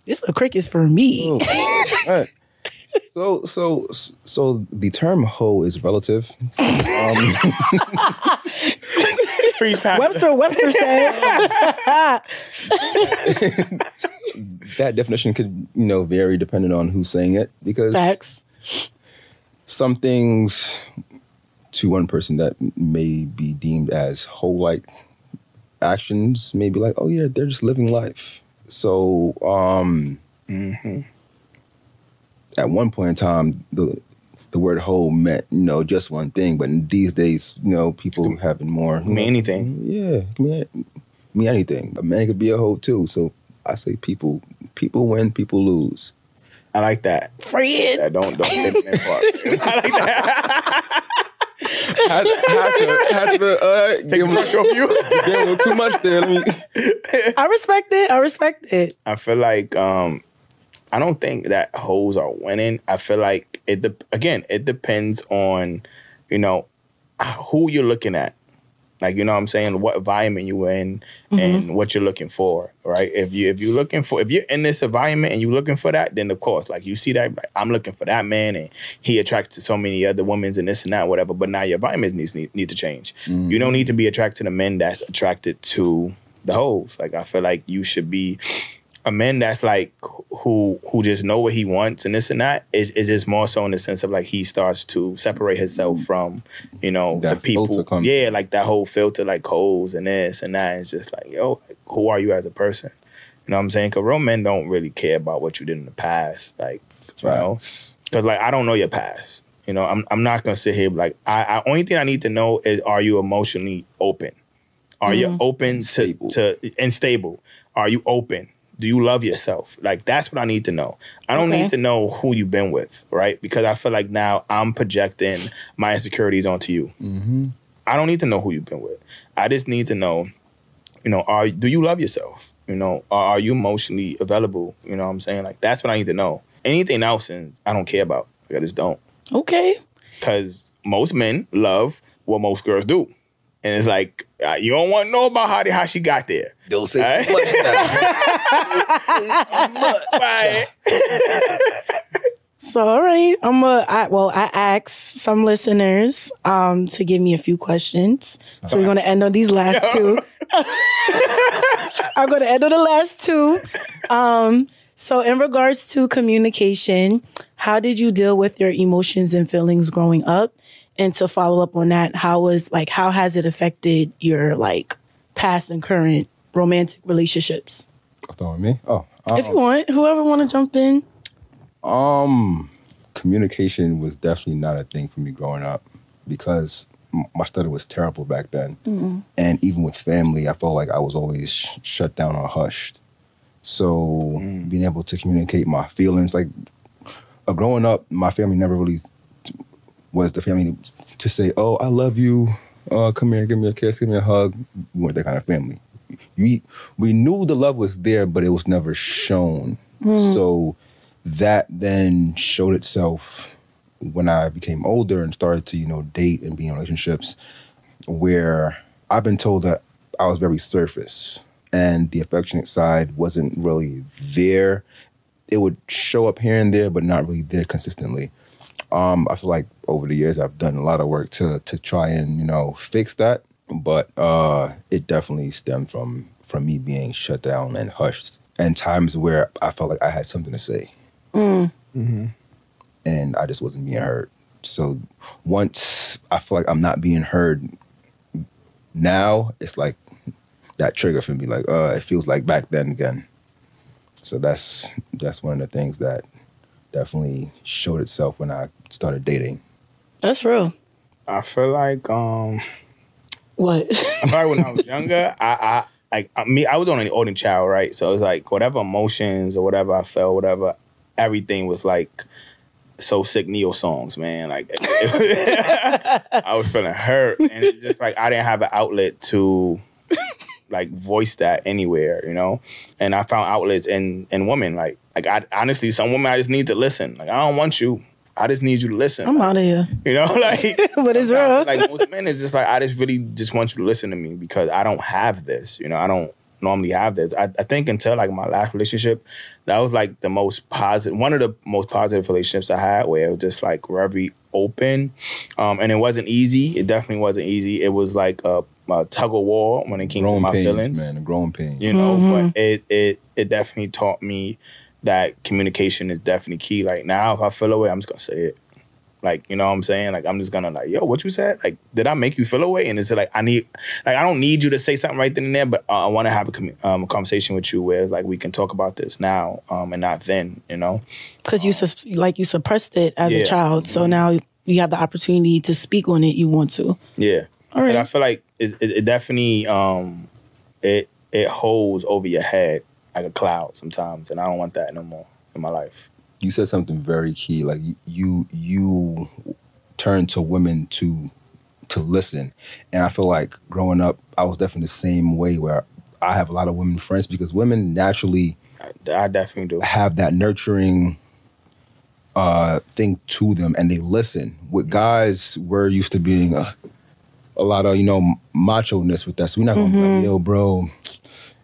It's the crickets for me. Oh, alright. So so so the term hoe is relative. Um, Webster Webster said. that definition could you know vary depending on who's saying it because Facts. some things to one person that may be deemed as whole like actions may be like oh yeah they're just living life so um at one point in time the the word whole meant you know just one thing but these days you know people having more mean anything. yeah mean, mean anything a man could be a hoe too so i say people people win people lose I like that. Fred. That don't don't say the next part. I like that. had, had to, had to uh, Take give the him, pressure off you. give him a little too much there. Let me, I respect it. I respect it. I feel like um I don't think that hoes are winning. I feel like it de- again, it depends on, you know, who you're looking at. Like you know what I'm saying, what environment you in mm-hmm. and what you're looking for, right? If you if you're looking for if you're in this environment and you're looking for that, then of course, like you see that, like, I'm looking for that man and he attracted to so many other women and this and that, whatever. But now your environment needs need, need to change. You don't mm-hmm. need to be attracted to men that's attracted to the hoes. Like I feel like you should be a man that's like who who just know what he wants and this and that is is just more so in the sense of like he starts to separate himself from you know That the people. filter yeah like that whole filter like hoes and this and that. It's just like yo like, who are you as a person? You know what I'm saying? Because real men don't really care about what you did in the past like you know? Because like I don't know your past. You know I'm I'm not gonna sit here like I, I only thing I need to know is are you emotionally open? Are you mm-hmm. open to, Stable. to and stable? Are you open? Do you love yourself? Like that's what I need to know. I don't Okay. need to know who you've been with, right? Because I feel like now I'm projecting my insecurities onto you. I don't need to know who you've been with. I just need to know, you know, are do you love yourself? You know, are, are you emotionally available? You know what I'm saying? Like that's what I need to know. Anything else, and I don't care about. Like, I just don't Okay. because most men love what most girls do. And it's like uh, you don't want to know about how they, how she got there, Don't say Right? right? So all right, I'm a I, well. I asked some listeners um, to give me a few questions. So we're going to end on these last two. I'm going to end on the last two. Um, so in regards to communication, how did you deal with your emotions and feelings growing up? And to follow up on that, how was like how has it affected your like past and current romantic relationships? Throwing me? Oh, If you want, whoever want to jump in. Um, communication was definitely not a thing for me growing up because my stutter was terrible back then, and even with family, I felt like I was always sh- shut down or hushed. So being able to communicate my feelings, like uh, growing up, my family never really was the family to say, "Oh, I love you. Uh, come here, give me a kiss, give me a hug." We weren't that kind of family. We we knew the love was there, but it was never shown. So that then showed itself when I became older and started to, you know, date and be in relationships where I've been told that I was very surface and the affectionate side wasn't really there. It would show up here and there, but not really there consistently. Um, I feel like over the years I've done a lot of work to to try and, you know, fix that. But uh it definitely stemmed from from me being shut down and hushed and times where I felt like I had something to say and I just wasn't being heard. So once I feel like I'm not being heard now, it's like that trigger for me. Like, uh, it feels like back then again. So that's that's one of the things that definitely showed itself when I started dating. That's real. I feel like um, What? I like when I was younger, I, I like I, me, I was only an only child, right? So it was like whatever emotions or whatever I felt, whatever, everything was like so sick Ne-Yo songs, man. Like I was feeling hurt, and it's just like I didn't have an outlet to like voice that anywhere, you know. And I found outlets in in women, like like I honestly, some women I just need to listen. Like I don't want you. I just need you to listen. I'm out of here. You know, like But it's sometimes, real. Like most men, it's just like I just really just want you to listen to me because I don't have this. You know, I don't normally have this. I, I think until like my last relationship, that was like the most positive, one of the most positive relationships I had, where it was just like very open, um, and it wasn't easy. It definitely wasn't easy. It was like a, a tug of war when it came to my pains, feelings man. The growing pains. you know but it it it definitely taught me that communication is definitely key like now if i feel away i'm just gonna say it like you know what i'm saying like i'm just gonna like yo what you said like did i make you feel away and it's like i need like i don't need you to say something right then and there but uh, i want to have a, commu- um, a conversation with you where like we can talk about this now um and not then you know Because you sus- like you suppressed it as Yeah. a child, so now you have the opportunity to speak on it. You want to. yeah All right. And I feel like it, it, it definitely um it it holds over your head like a cloud sometimes, and I don't want that no more in my life. you said something very key like you you turn to women to to listen and i feel like growing up i was definitely the same way where i have a lot of women friends because women naturally I, I definitely do. have that nurturing uh thing to them and they listen with guys we're used to being uh a lot of you know macho ness with us. So we're not gonna be Mm-hmm. like, yo, bro,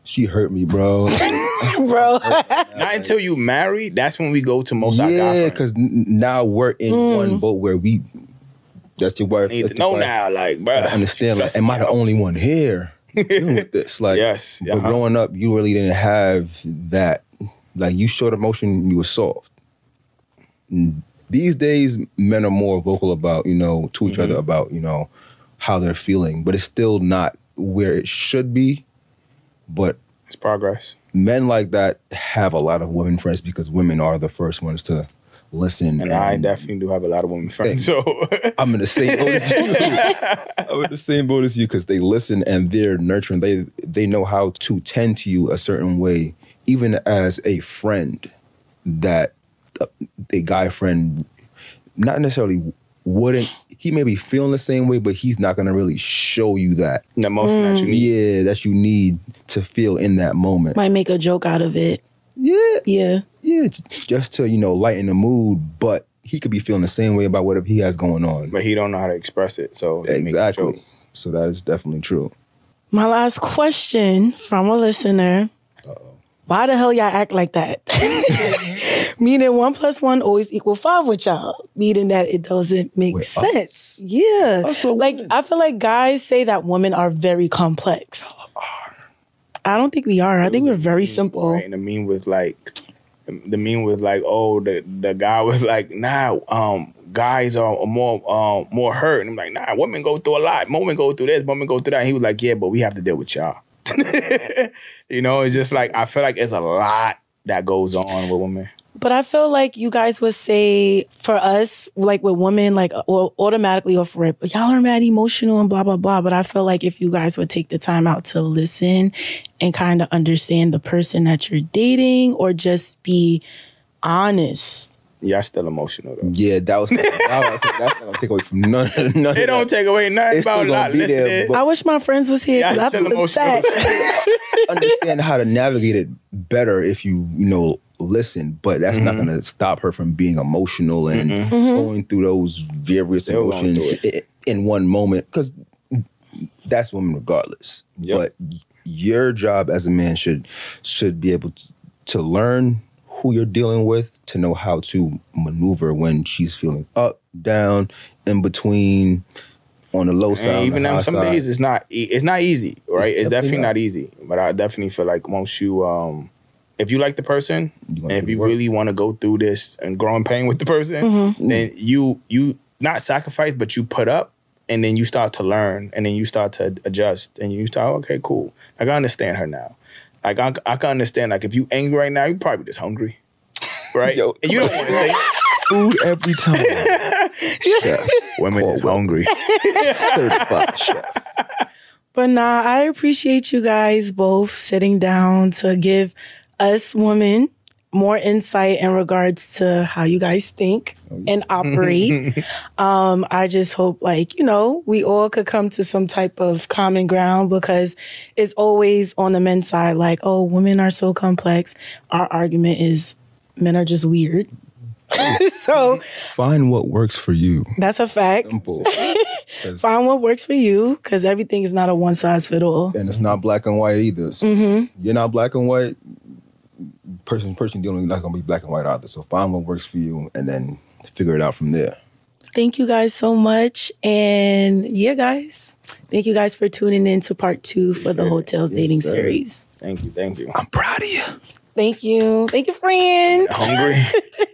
she hurt me, bro. Bro. Not until you marry. That's when we go to most of our guy yeah, friends. because now we're in Mm. one boat where we. That's your wife. I need to know now, like, bro. I understand. Like, am I the only one here dealing with this? Like, Yes, But uh-huh. growing up, you really didn't have that. Like, you showed emotion, you were soft. These days, men are more vocal about, you know, to each Mm-hmm. other about, you know, how they're feeling, but it's still not where it should be. But It's progress. men like that have a lot of women friends because women are the first ones to listen. And I definitely do have a lot of women friends. So I'm in the same boat as you. I'm in the same boat as you because they listen and they're nurturing. They they know how to tend to you a certain way, even as a friend. That a, a guy friend, not necessarily wouldn't. He may be feeling the same way, but he's not gonna really show you that. the emotion that you mm. need. Yeah, that you need to feel in that moment. Might make a joke out of it. Yeah, Yeah. yeah, just to you know lighten the mood. But he could be feeling the same way about whatever he has going on. But he don't know how to express it. So he makes a Exactly. joke. So that is definitely true. My last question from a listener. Why the hell y'all act like that? Meaning one plus one always equal five with y'all. Meaning that it doesn't make With sense. Yeah. Us like women? I feel like guys say that women are very complex. I don't think we are. I think we're very simple. Right? And the meme was like, the meme was like, oh, the the guy was like, nah, um, guys are more um more hurt. And I'm like, nah, women go through a lot. Women go through this. Women go through that. And he was like, yeah, but we have to deal with y'all. you know, it's just like I feel like it's a lot that goes on with women. But I feel like you guys would say for us, like with women, like uh, well, automatically oh, off rip, y'all are mad emotional and blah blah blah. But I feel like if you guys would take the time out to listen and kind of understand the person that you're dating, or just be honest. Yeah, still emotional though. Yeah, that was, that was that's not gonna take away from none. none It of don't that. take away nothing It's about still not gonna there, I wish my friends was here Yeah, because I I still feel emotional. sad. understand how to navigate it better if you you know listen. But that's not Mm-hmm. gonna stop her from being emotional and going through those various Still going emotions in one moment because that's women regardless. Yep. But your job as a man should should be able to, to learn who you're dealing with to know how to maneuver when she's feeling up, down, in between, on the low side. on And the even high on some side. days, it's not e- it's not easy, right? It's, It's definitely definitely not. not. easy. But I definitely feel like once you, um, if you like the person, You and if you work. really want to go through this and grow in pain with the person, Mm-hmm. then you you not sacrifice, but you put up, and then you start to learn, and then you start to adjust, and you start okay, cool. Like I understand her now. Like I, I can understand. Like if you angry right now, you probably just hungry, right? Yo, and you don't want to say food every time. Chef, women Caldwell. is hungry. certified chef. But nah, I appreciate you guys both sitting down to give us women more insight in regards to how you guys think and operate. um, I just hope, like, you know, we all could come to some type of common ground because it's always on the men's side, like, oh, women are so complex. Our argument is men are just weird. so Find what works for you. that's a fact. Find what works for you because everything is not a one size fit all. and it's not black and white either. So Mm-hmm. You're not black and white. Person, person dealing with not gonna be black and white either. So find what works for you, and then figure it out from there. Thank you guys so much. And yeah, guys, thank you guys for tuning in to part two for the Heaux Tales Yes, Dating sir. Series. Thank you, thank you. I'm proud of you. Thank you. Thank you, friend. Hungry.